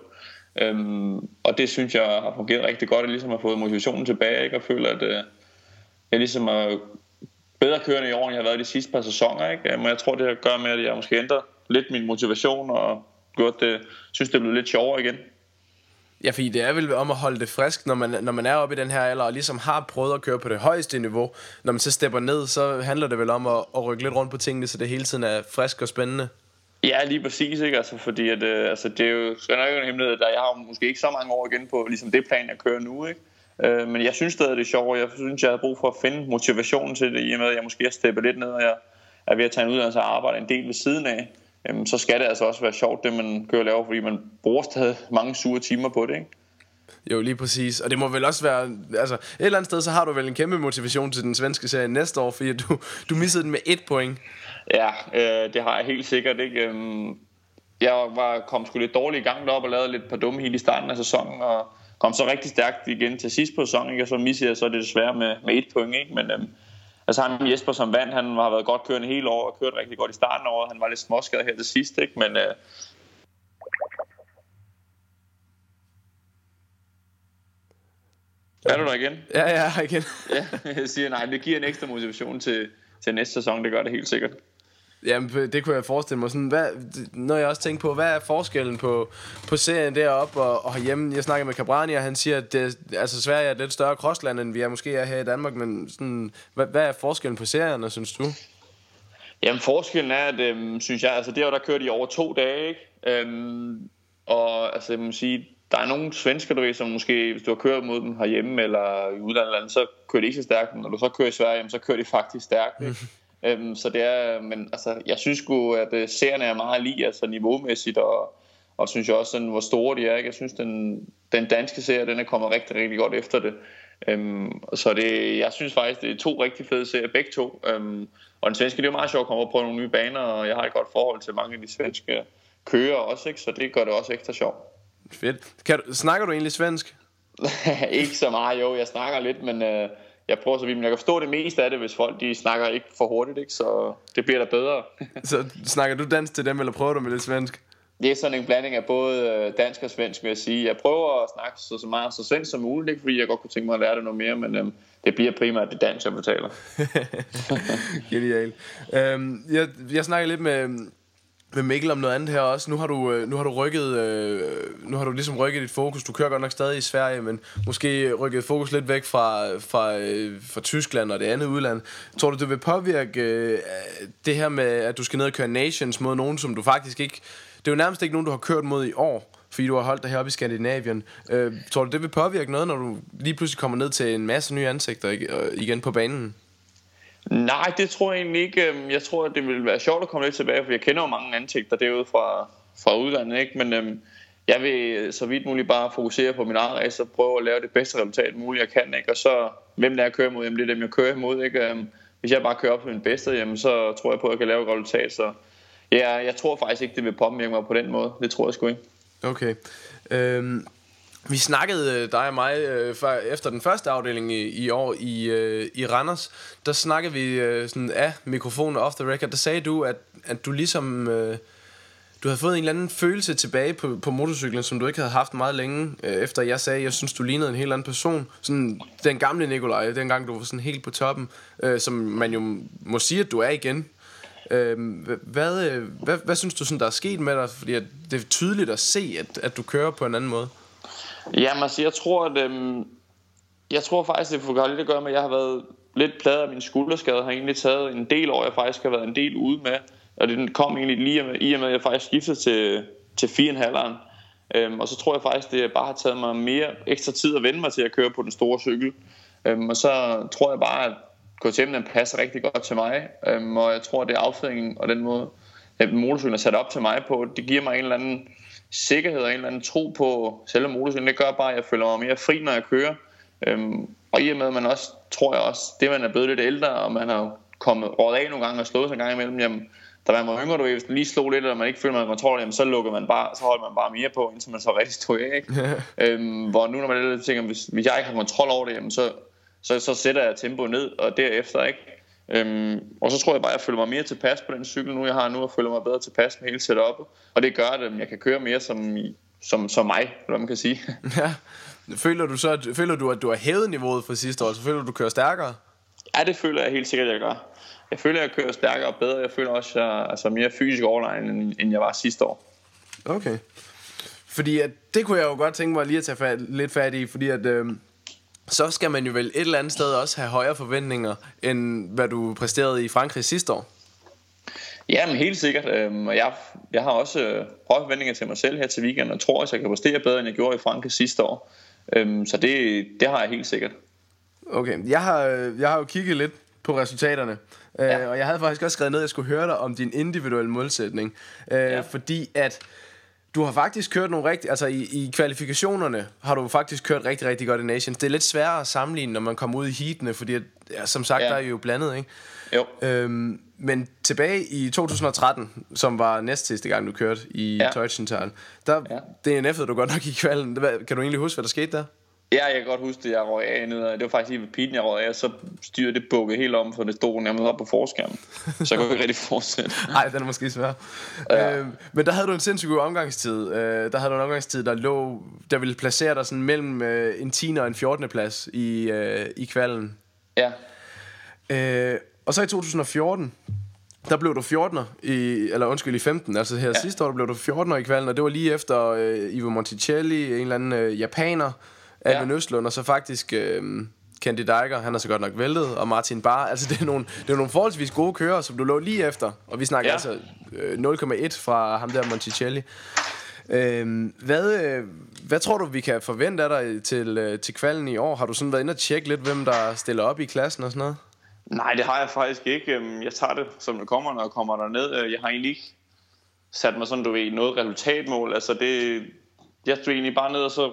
Øhm, og det synes jeg har fungeret rigtig godt, at ligesom har fået motivationen tilbage, ikke? og føler, at øh, jeg ligesom har bedre kørende i år, end jeg har været de sidste par sæsoner. Ikke? Men jeg tror, det har gør med, at jeg måske ændrer lidt min motivation, og gjort det, synes, det er blevet lidt sjovere igen. Ja, fordi det er vel om at holde det frisk, når man, når man er oppe i den her alder, og ligesom har prøvet at køre på det højeste niveau. Når man så stepper ned, så handler det vel om at, at rykke lidt rundt på tingene, så det hele tiden er frisk og spændende. Ja, lige præcis, ikke? Altså, fordi at, øh, altså, det er jo skal nok ikke en hemmelighed, at jeg har måske ikke så mange år igen på ligesom det plan, jeg kører nu, ikke? Øh, men jeg synes stadig, det er sjovt, jeg synes, jeg har brug for at finde motivationen til det, i og med, at jeg måske har steppet lidt ned, og jeg er ved at tage en uddannelse og arbejde en del ved siden af. Øh, så skal det altså også være sjovt, det man kører og laver, fordi man bruger stadig mange sure timer på det, ikke? Jo, lige præcis. Og det må vel også være... Altså, et eller andet sted, så har du vel en kæmpe motivation til den svenske serie næste år, fordi du, du missede den med et point. Ja, øh, det har jeg helt sikkert ikke. Øhm, jeg var, kom sgu lidt dårligt i gang derop og lavede lidt par dumme helt i starten af sæsonen, og kom så rigtig stærkt igen til sidst på sæsonen, ikke? og så missede jeg så det desværre med, med et point. Ikke? Men øhm, altså han Jesper som vandt, han har været godt kørende hele året og kørt rigtig godt i starten af året. Han var lidt småskadet her til sidst, ikke? men øh, Er du der igen? Ja, ja, igen. ja, jeg siger nej, det giver en ekstra motivation til, til næste sæson, det gør det helt sikkert. Jamen, det kunne jeg forestille mig. Sådan, hvad, når jeg også tænker på, hvad er forskellen på, på serien deroppe og, og herhjemme? Jeg snakker med Cabrani, og han siger, at det, altså, Sverige er et lidt større crossland, end vi er måske er her i Danmark. Men sådan, hvad, hvad er forskellen på serierne, synes du? Jamen, forskellen er, at, øhm, synes jeg, altså det der kørt i over to dage, ikke? Øhm, og altså, jeg må sige, der er nogle svensker, du ved, som måske, hvis du har kørt mod dem herhjemme eller i udlandet, så kører de ikke så stærkt. Men når du så kører i Sverige, så kører de faktisk stærkt. Ikke? øhm, så det er, men altså, jeg synes jo, at uh, serierne er meget lige, altså niveaumæssigt, og, og synes jeg også, sådan, hvor store de er. Ikke? Jeg synes, den, den danske serie, den er kommet rigtig, rigtig godt efter det. Øhm, så det, jeg synes faktisk, det er to rigtig fede serier, begge to. Øhm, og den svenske, det er jo meget sjovt at komme prøve nogle nye baner, og jeg har et godt forhold til mange af de svenske kører også, ikke? så det gør det også ekstra sjovt. Fedt. Kan du, snakker du egentlig svensk? ikke så meget, jo. Jeg snakker lidt, men øh, jeg prøver så vidt. Men jeg kan forstå det meste af det, hvis folk de snakker ikke for hurtigt, ikke? så det bliver da bedre. så snakker du dansk til dem, eller prøver du med lidt svensk? det er sådan en blanding af både øh, dansk og svensk, vil jeg sige. Jeg prøver at snakke så, så meget så svensk som muligt, ikke fordi jeg godt kunne tænke mig at lære det noget mere, men øhm, det bliver primært det dansk, jeg betaler. Genial. Øhm, jeg, jeg snakker lidt med, med Mikkel om noget andet her også. Nu har du, øh, nu har du rykket, øh, nu har du ligesom rykket dit fokus. Du kører godt nok stadig i Sverige, men måske rykket fokus lidt væk fra, fra, øh, fra Tyskland og det andet udland. Tror du, det vil påvirke det her med, at du skal ned og køre Nations mod nogen, som du faktisk ikke... Det er jo nærmest ikke nogen, du har kørt mod i år, fordi du har holdt dig heroppe i Skandinavien. Øh, tror du, det vil påvirke noget, når du lige pludselig kommer ned til en masse nye ansigter igen på banen? Nej, det tror jeg egentlig ikke. Øhm, jeg tror, at det vil være sjovt at komme lidt tilbage, for jeg kender jo mange ansigter derude fra, fra udlandet, ikke? Men øhm, jeg vil så vidt muligt bare fokusere på min egen race og prøve at lave det bedste resultat muligt, jeg kan, ikke? Og så, hvem der jeg kører imod, jamen det er dem, jeg kører imod, ikke? Øhm, hvis jeg bare kører op til min bedste, jamen så tror jeg på, at jeg kan lave et resultat, så ja, jeg tror faktisk ikke, det vil påvirke mig på den måde. Det tror jeg sgu ikke. Okay. Øhm, vi snakkede, øh, dig og mig, øh, efter den første afdeling i, i år i, øh, i Randers, der snakkede vi sådan af mikrofonen off the record, der sagde du, at, at du ligesom... Øh, du havde fået en eller anden følelse tilbage på, på motorcyklen, som du ikke havde haft meget længe, øh, efter jeg sagde, at jeg synes, du lignede en helt anden person. Sådan den gamle Nikolaj, dengang du var sådan helt på toppen, øh, som man jo må sige, at du er igen. Øh, hvad, hvad, hvad synes du, sådan, der er sket med dig? Fordi at det er tydeligt at se, at, at du kører på en anden måde. Jamen altså, jeg tror, at øhm, jeg tror faktisk, det får lidt at gøre med, at jeg har været lidt pladet af min skulderskade, har egentlig taget en del år, jeg faktisk har været en del ude med, og det kom egentlig lige med, i og med, at jeg faktisk skiftede til, til 4,5'eren. Øhm, og så tror jeg faktisk, det bare har taget mig mere ekstra tid at vende mig til at køre på den store cykel. Øhm, og så tror jeg bare, at KTM den passer rigtig godt til mig, øhm, og jeg tror, at det er affedringen og den måde, at motorcyklen er sat op til mig på, det giver mig en eller anden sikkerhed og en eller anden tro på selve motorcyklen. Det gør bare, at jeg føler mig mere fri, når jeg kører. Øhm, og i og med, at man også, tror jeg også, det man er blevet lidt ældre, og man har kommet råd af nogle gange og slået sig en gang imellem, jamen, man var yngre, du ved, hvis lige slog lidt, eller man ikke føler, man kontrol, jamen, så lukker man bare, så holder man bare mere på, indtil man så rigtig stod af, ikke? øhm, hvor nu, når man lidt tænker, hvis, hvis jeg ikke har kontrol over det, jamen, så, så, så sætter jeg tempoet ned, og derefter, ikke? Øhm, og så tror jeg bare, at jeg føler mig mere tilpas på den cykel, nu jeg har nu, og føler mig bedre tilpas med hele setupet. Og det gør, at jeg kan køre mere som, som, som mig, hvad man kan sige. Ja. Føler du så, at, føler du, at du har hævet niveauet fra sidste år, så føler du, at du kører stærkere? Ja, det føler jeg helt sikkert, at jeg gør. Jeg føler, at jeg kører stærkere og bedre. Jeg føler også, at jeg er altså, mere fysisk overlegen, end jeg var sidste år. Okay. Fordi at, det kunne jeg jo godt tænke mig lige at tage fat, lidt fat i, fordi at... Øh, så skal man jo vel et eller andet sted også have højere forventninger, end hvad du præsterede i Frankrig sidste år. Ja, men helt sikkert. Øhm, jeg, jeg har også øh, høje forventninger til mig selv her til weekenden, og tror også, jeg kan præstere bedre, end jeg gjorde i Frankrig sidste år. Øhm, så det, det har jeg helt sikkert. Okay, jeg har, jeg har jo kigget lidt på resultaterne, øh, ja. og jeg havde faktisk også skrevet ned, at jeg skulle høre dig om din individuelle målsætning. Øh, ja. Fordi at du har faktisk kørt nogle rigtig, altså i, i kvalifikationerne har du faktisk kørt rigtig, rigtig godt i Nations. Det er lidt sværere at sammenligne, når man kommer ud i heatene, fordi at, ja, som sagt, ja. der er jo blandet, ikke? Jo. Øhm, men tilbage i 2013, som var næst sidste gang, du kørte i ja. Teutschenthal, der ja. DNF'ede du godt nok i kvalen. Kan du egentlig huske, hvad der skete der? Ja, jeg kan godt huske det, jeg røg af ned. Det var faktisk lige ved piten, jeg røg af, og så styrede det bukket helt om, for det stod nærmest op på forskærmen. Så jeg kunne ikke rigtig fortsætte. Nej, den er måske svær. Ja. Øh, men der havde du en sindssygt god omgangstid. Øh, der havde du en omgangstid, der lå, der ville placere dig sådan mellem øh, en 10. og en 14. plads i, øh, i kvalen. Ja. Øh, og så i 2014, der blev du 14'er i, eller undskyld, i 15, altså her ja. sidste år, der blev du 14'er i kvalen, og det var lige efter øh, Ivo Monticelli, en eller anden øh, japaner, Alvin ja. Østlund, og så faktisk øh, Candy Diker, han er så godt nok væltet, og Martin Bar. Altså, det er nogle, det er nogle forholdsvis gode kører, som du lå lige efter. Og vi snakker ja. altså øh, 0,1 fra ham der Monticelli. Øh, hvad, øh, hvad tror du, vi kan forvente af dig til, øh, til kvalden i år? Har du sådan været inde og tjekke lidt, hvem der stiller op i klassen og sådan noget? Nej, det har jeg faktisk ikke. Øhm, jeg tager det, som det kommer, når jeg kommer derned. Øh, jeg har egentlig ikke sat mig sådan, du ved, noget resultatmål. Altså det, jeg stod egentlig bare ned, og så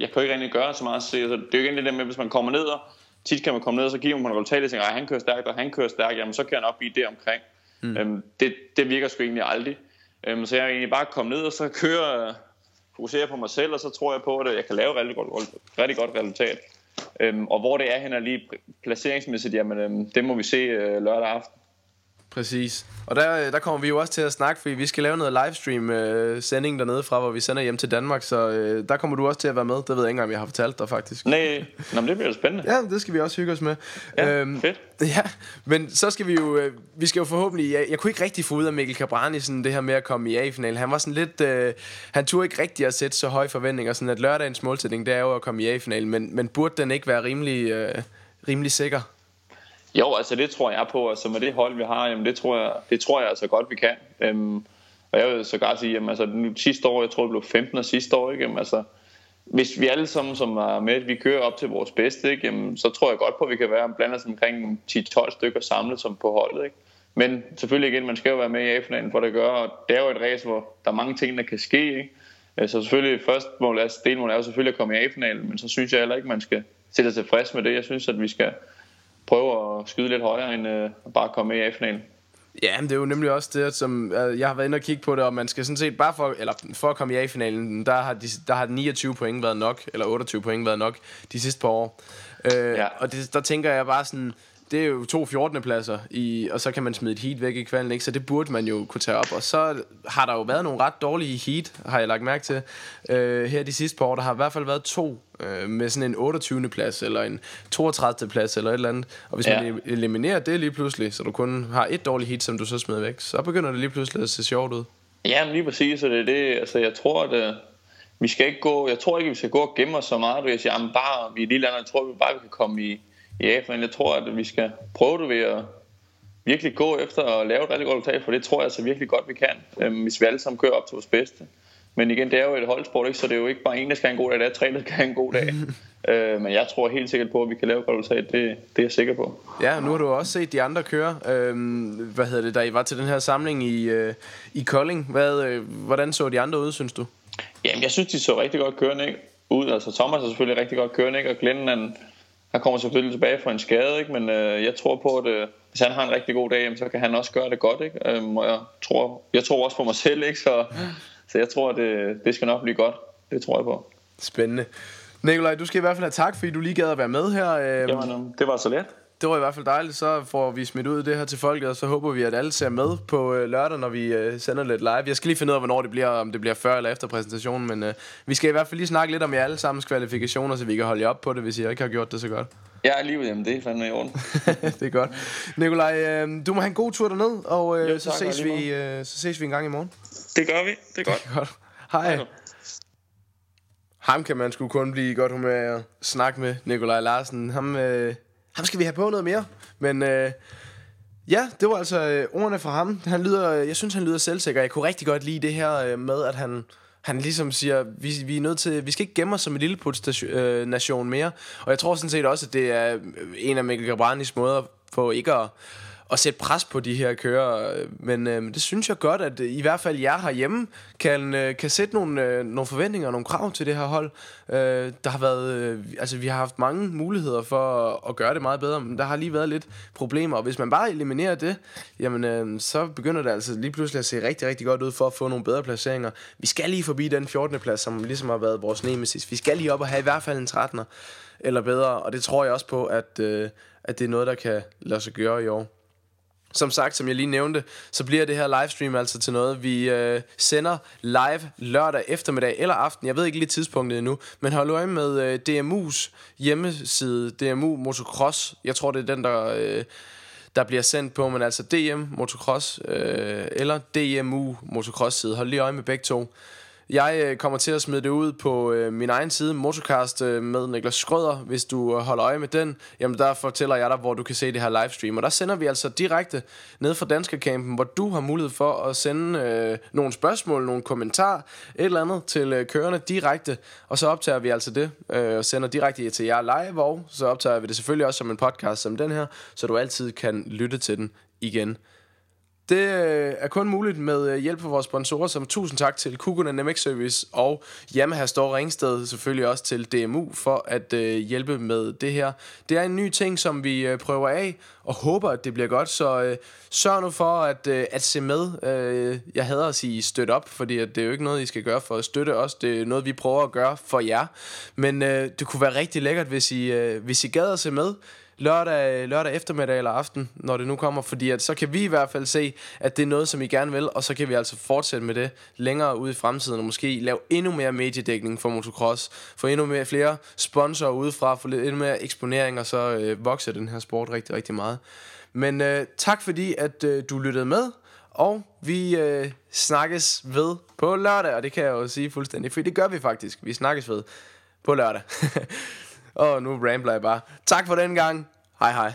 jeg kan jo ikke rigtig gøre så meget. Så det er jo ikke det der med, hvis man kommer ned, og tit kan man komme ned, og så giver man resultat, og tænker, han kører stærkt, og han kører stærkt, jamen så kan han op i det omkring. Mm. Øhm, det, det virker sgu egentlig aldrig. Øhm, så jeg er egentlig bare kommet ned, og så kører, fokusere på mig selv, og så tror jeg på, at jeg kan lave rigtig godt, rigtig godt resultat. Øhm, og hvor det er hen lige placeringsmæssigt, jamen øhm, det må vi se øh, lørdag aften. Præcis. Og der, der kommer vi jo også til at snakke, fordi vi skal lave noget livestream øh, dernede fra, hvor vi sender hjem til Danmark, så øh, der kommer du også til at være med. Det ved jeg ikke engang, om jeg har fortalt dig faktisk. Nej, Nå, men det bliver spændende. Ja, det skal vi også hygge os med. Ja, øhm, fedt. Ja, men så skal vi jo, øh, vi skal jo forhåbentlig, jeg, jeg kunne ikke rigtig få ud af Mikkel Cabrani sådan det her med at komme i A-finalen. Han var sådan lidt, øh, han turde ikke rigtig at sætte så høje forventninger, sådan at lørdagens målsætning, det er jo at komme i A-finalen, men, men burde den ikke være rimelig, øh, rimelig sikker? Jo, altså det tror jeg på, altså med det hold vi har, jamen det tror jeg, det tror jeg altså godt vi kan. Øhm, og jeg vil så godt sige, jamen altså nu, sidste år, jeg tror det blev 15 og sidste år, ikke? Jamen, altså, hvis vi alle sammen, som er med, vi kører op til vores bedste, ikke? Jamen, så tror jeg godt på, at vi kan være blandt os omkring 10-12 stykker samlet som på holdet. Ikke? Men selvfølgelig igen, man skal jo være med i A-finalen for det gør, og det er jo et race, hvor der er mange ting, der kan ske. Ikke? Øh, så selvfølgelig, først mål, altså delmål er jo selvfølgelig at komme i A-finalen, men så synes jeg heller ikke, man skal sætte sig tilfreds med det. Jeg synes, at vi skal prøve at skyde lidt højere, end uh, bare komme med i A-finalen. Ja, men det er jo nemlig også det, som uh, jeg har været inde og kigge på det, og man skal sådan set bare for, eller for at komme i A-finalen, der har, de, der har 29 point været nok, eller 28 point været nok de sidste par år. Uh, ja. Og det, der tænker jeg bare sådan, det er jo to 14. pladser, i, og så kan man smide et heat væk i kvalen, ikke? så det burde man jo kunne tage op. Og så har der jo været nogle ret dårlige heat, har jeg lagt mærke til, øh, her de sidste par år. Der har i hvert fald været to øh, med sådan en 28. plads, eller en 32. plads, eller et eller andet. Og hvis ja. man eliminerer det lige pludselig, så du kun har et dårligt heat, som du så smider væk, så begynder det lige pludselig at se sjovt ud. Ja, men lige præcis, så det er det, altså jeg tror, at øh, vi skal ikke gå, jeg tror ikke, vi skal gå og gemme os så meget, at jeg siger, jamen bare, vi er lille andet, jeg tror, vi bare vi kan komme i, Ja, men jeg tror, at vi skal prøve det ved at virkelig gå efter at lave et rigtig godt resultat, for det tror jeg altså virkelig godt, vi kan, øhm, hvis vi alle sammen kører op til vores bedste. Men igen, det er jo et holdsport, ikke? så det er jo ikke bare en, der skal have en god dag, det er tre, der skal have en god dag. øh, men jeg tror helt sikkert på, at vi kan lave et godt resultat, det, det er jeg sikker på. Ja, nu har du også set de andre køre. Øhm, hvad hedder det, da I var til den her samling i, øh, i Kolding. Hvad, øh, hvordan så de andre ud, synes du? Jamen, jeg synes, de så rigtig godt kørende ikke? ud. Altså, Thomas er selvfølgelig rigtig godt kørende, ikke? og Glenn, han, han kommer selvfølgelig tilbage fra en skade, ikke? men øh, jeg tror på, at øh, hvis han har en rigtig god dag, så kan han også gøre det godt. Ikke? Øhm, og jeg tror, jeg tror også på mig selv, ikke? Så, så jeg tror, at det, det skal nok blive godt. Det tror jeg på. Spændende. Nikolaj, du skal i hvert fald have tak, fordi du lige gad at være med her. Øhm, Jamen, det var så let det var i hvert fald dejligt. Så får vi smidt ud det her til folket, og så håber vi, at alle ser med på øh, lørdag, når vi øh, sender lidt live. Jeg skal lige finde ud af, hvornår det bliver, om det bliver før eller efter præsentationen, men øh, vi skal i hvert fald lige snakke lidt om jer alle sammen kvalifikationer, så vi kan holde jer op på det, hvis I ikke har gjort det så godt. Ja, lige jamen, det er fandme i orden. det er godt. Nikolaj, øh, du må have en god tur derned, og øh, jo, tak, så, ses vi, øh, så ses vi en gang i morgen. Det gør vi, det er godt. Det er godt. Hej. Hej. Ham kan man sgu kun blive godt humør at snakke med, Nikolaj Larsen. Ham, øh, ham skal vi have på noget mere. Men øh, ja, det var altså øh, ordene fra ham. Han lyder, øh, jeg synes, han lyder selvsikker. Jeg kunne rigtig godt lide det her øh, med, at han, han ligesom siger, vi, vi er nødt til, vi skal ikke gemme os som en lille øh, nation mere. Og jeg tror sådan set også, at det er øh, en af Mikkel Gabranis måder på ikke at at sætte pres på de her kører. Men øh, det synes jeg godt, at øh, i hvert fald jeg herhjemme kan, øh, kan sætte nogle, øh, nogle forventninger og nogle krav til det her hold. Øh, der har været, øh, altså vi har haft mange muligheder for at, at gøre det meget bedre, men der har lige været lidt problemer. Og hvis man bare eliminerer det, jamen øh, så begynder det altså lige pludselig at se rigtig, rigtig godt ud for at få nogle bedre placeringer. Vi skal lige forbi den 14. plads, som ligesom har været vores nemesis. Vi skal lige op og have i hvert fald en 13'er eller bedre, og det tror jeg også på, at, øh, at det er noget, der kan lade sig gøre i år. Som sagt, som jeg lige nævnte, så bliver det her livestream altså til noget, vi øh, sender live lørdag eftermiddag eller aften. Jeg ved ikke lige tidspunktet endnu, men hold øje med øh, DMU's hjemmeside, DMU Motocross. Jeg tror, det er den, der... Øh, der bliver sendt på, men altså DM Motocross øh, eller DMU Motocross side. Hold lige øje med begge to. Jeg øh, kommer til at smide det ud på øh, min egen side, Motocast øh, med Niklas Skrøder. Hvis du øh, holder øje med den, jamen der fortæller jeg dig, hvor du kan se det her livestream. Og der sender vi altså direkte ned fra Danskercampen, hvor du har mulighed for at sende øh, nogle spørgsmål, nogle kommentarer, et eller andet til øh, direkte. Og så optager vi altså det øh, og sender direkte til jer live, og så optager vi det selvfølgelig også som en podcast som den her, så du altid kan lytte til den igen. Det øh, er kun muligt med øh, hjælp fra vores sponsorer, som tusind tak til Kukuna NMX Service og Yamaha Store Ringsted, selvfølgelig også til DMU for at øh, hjælpe med det her. Det er en ny ting, som vi øh, prøver af og håber, at det bliver godt, så øh, sørg nu for at, øh, at se med. Øh, jeg hader at sige støt op, fordi at det er jo ikke noget, I skal gøre for at støtte os. Det er noget, vi prøver at gøre for jer. Men øh, det kunne være rigtig lækkert, hvis I, øh, hvis I gad at se med lørdag, lørdag eftermiddag eller aften, når det nu kommer, fordi at så kan vi i hvert fald se, at det er noget, som I gerne vil, og så kan vi altså fortsætte med det længere ud i fremtiden, og måske lave endnu mere mediedækning for motocross, få endnu mere, flere sponsorer udefra, få lidt endnu mere eksponering, og så øh, vokser den her sport rigtig, rigtig meget. Men øh, tak fordi, at øh, du lyttede med, og vi øh, snakkes ved på lørdag, og det kan jeg jo sige fuldstændig, for det gør vi faktisk. Vi snakkes ved på lørdag. og nu rambler jeg bare. Tak for den gang. Hej hej.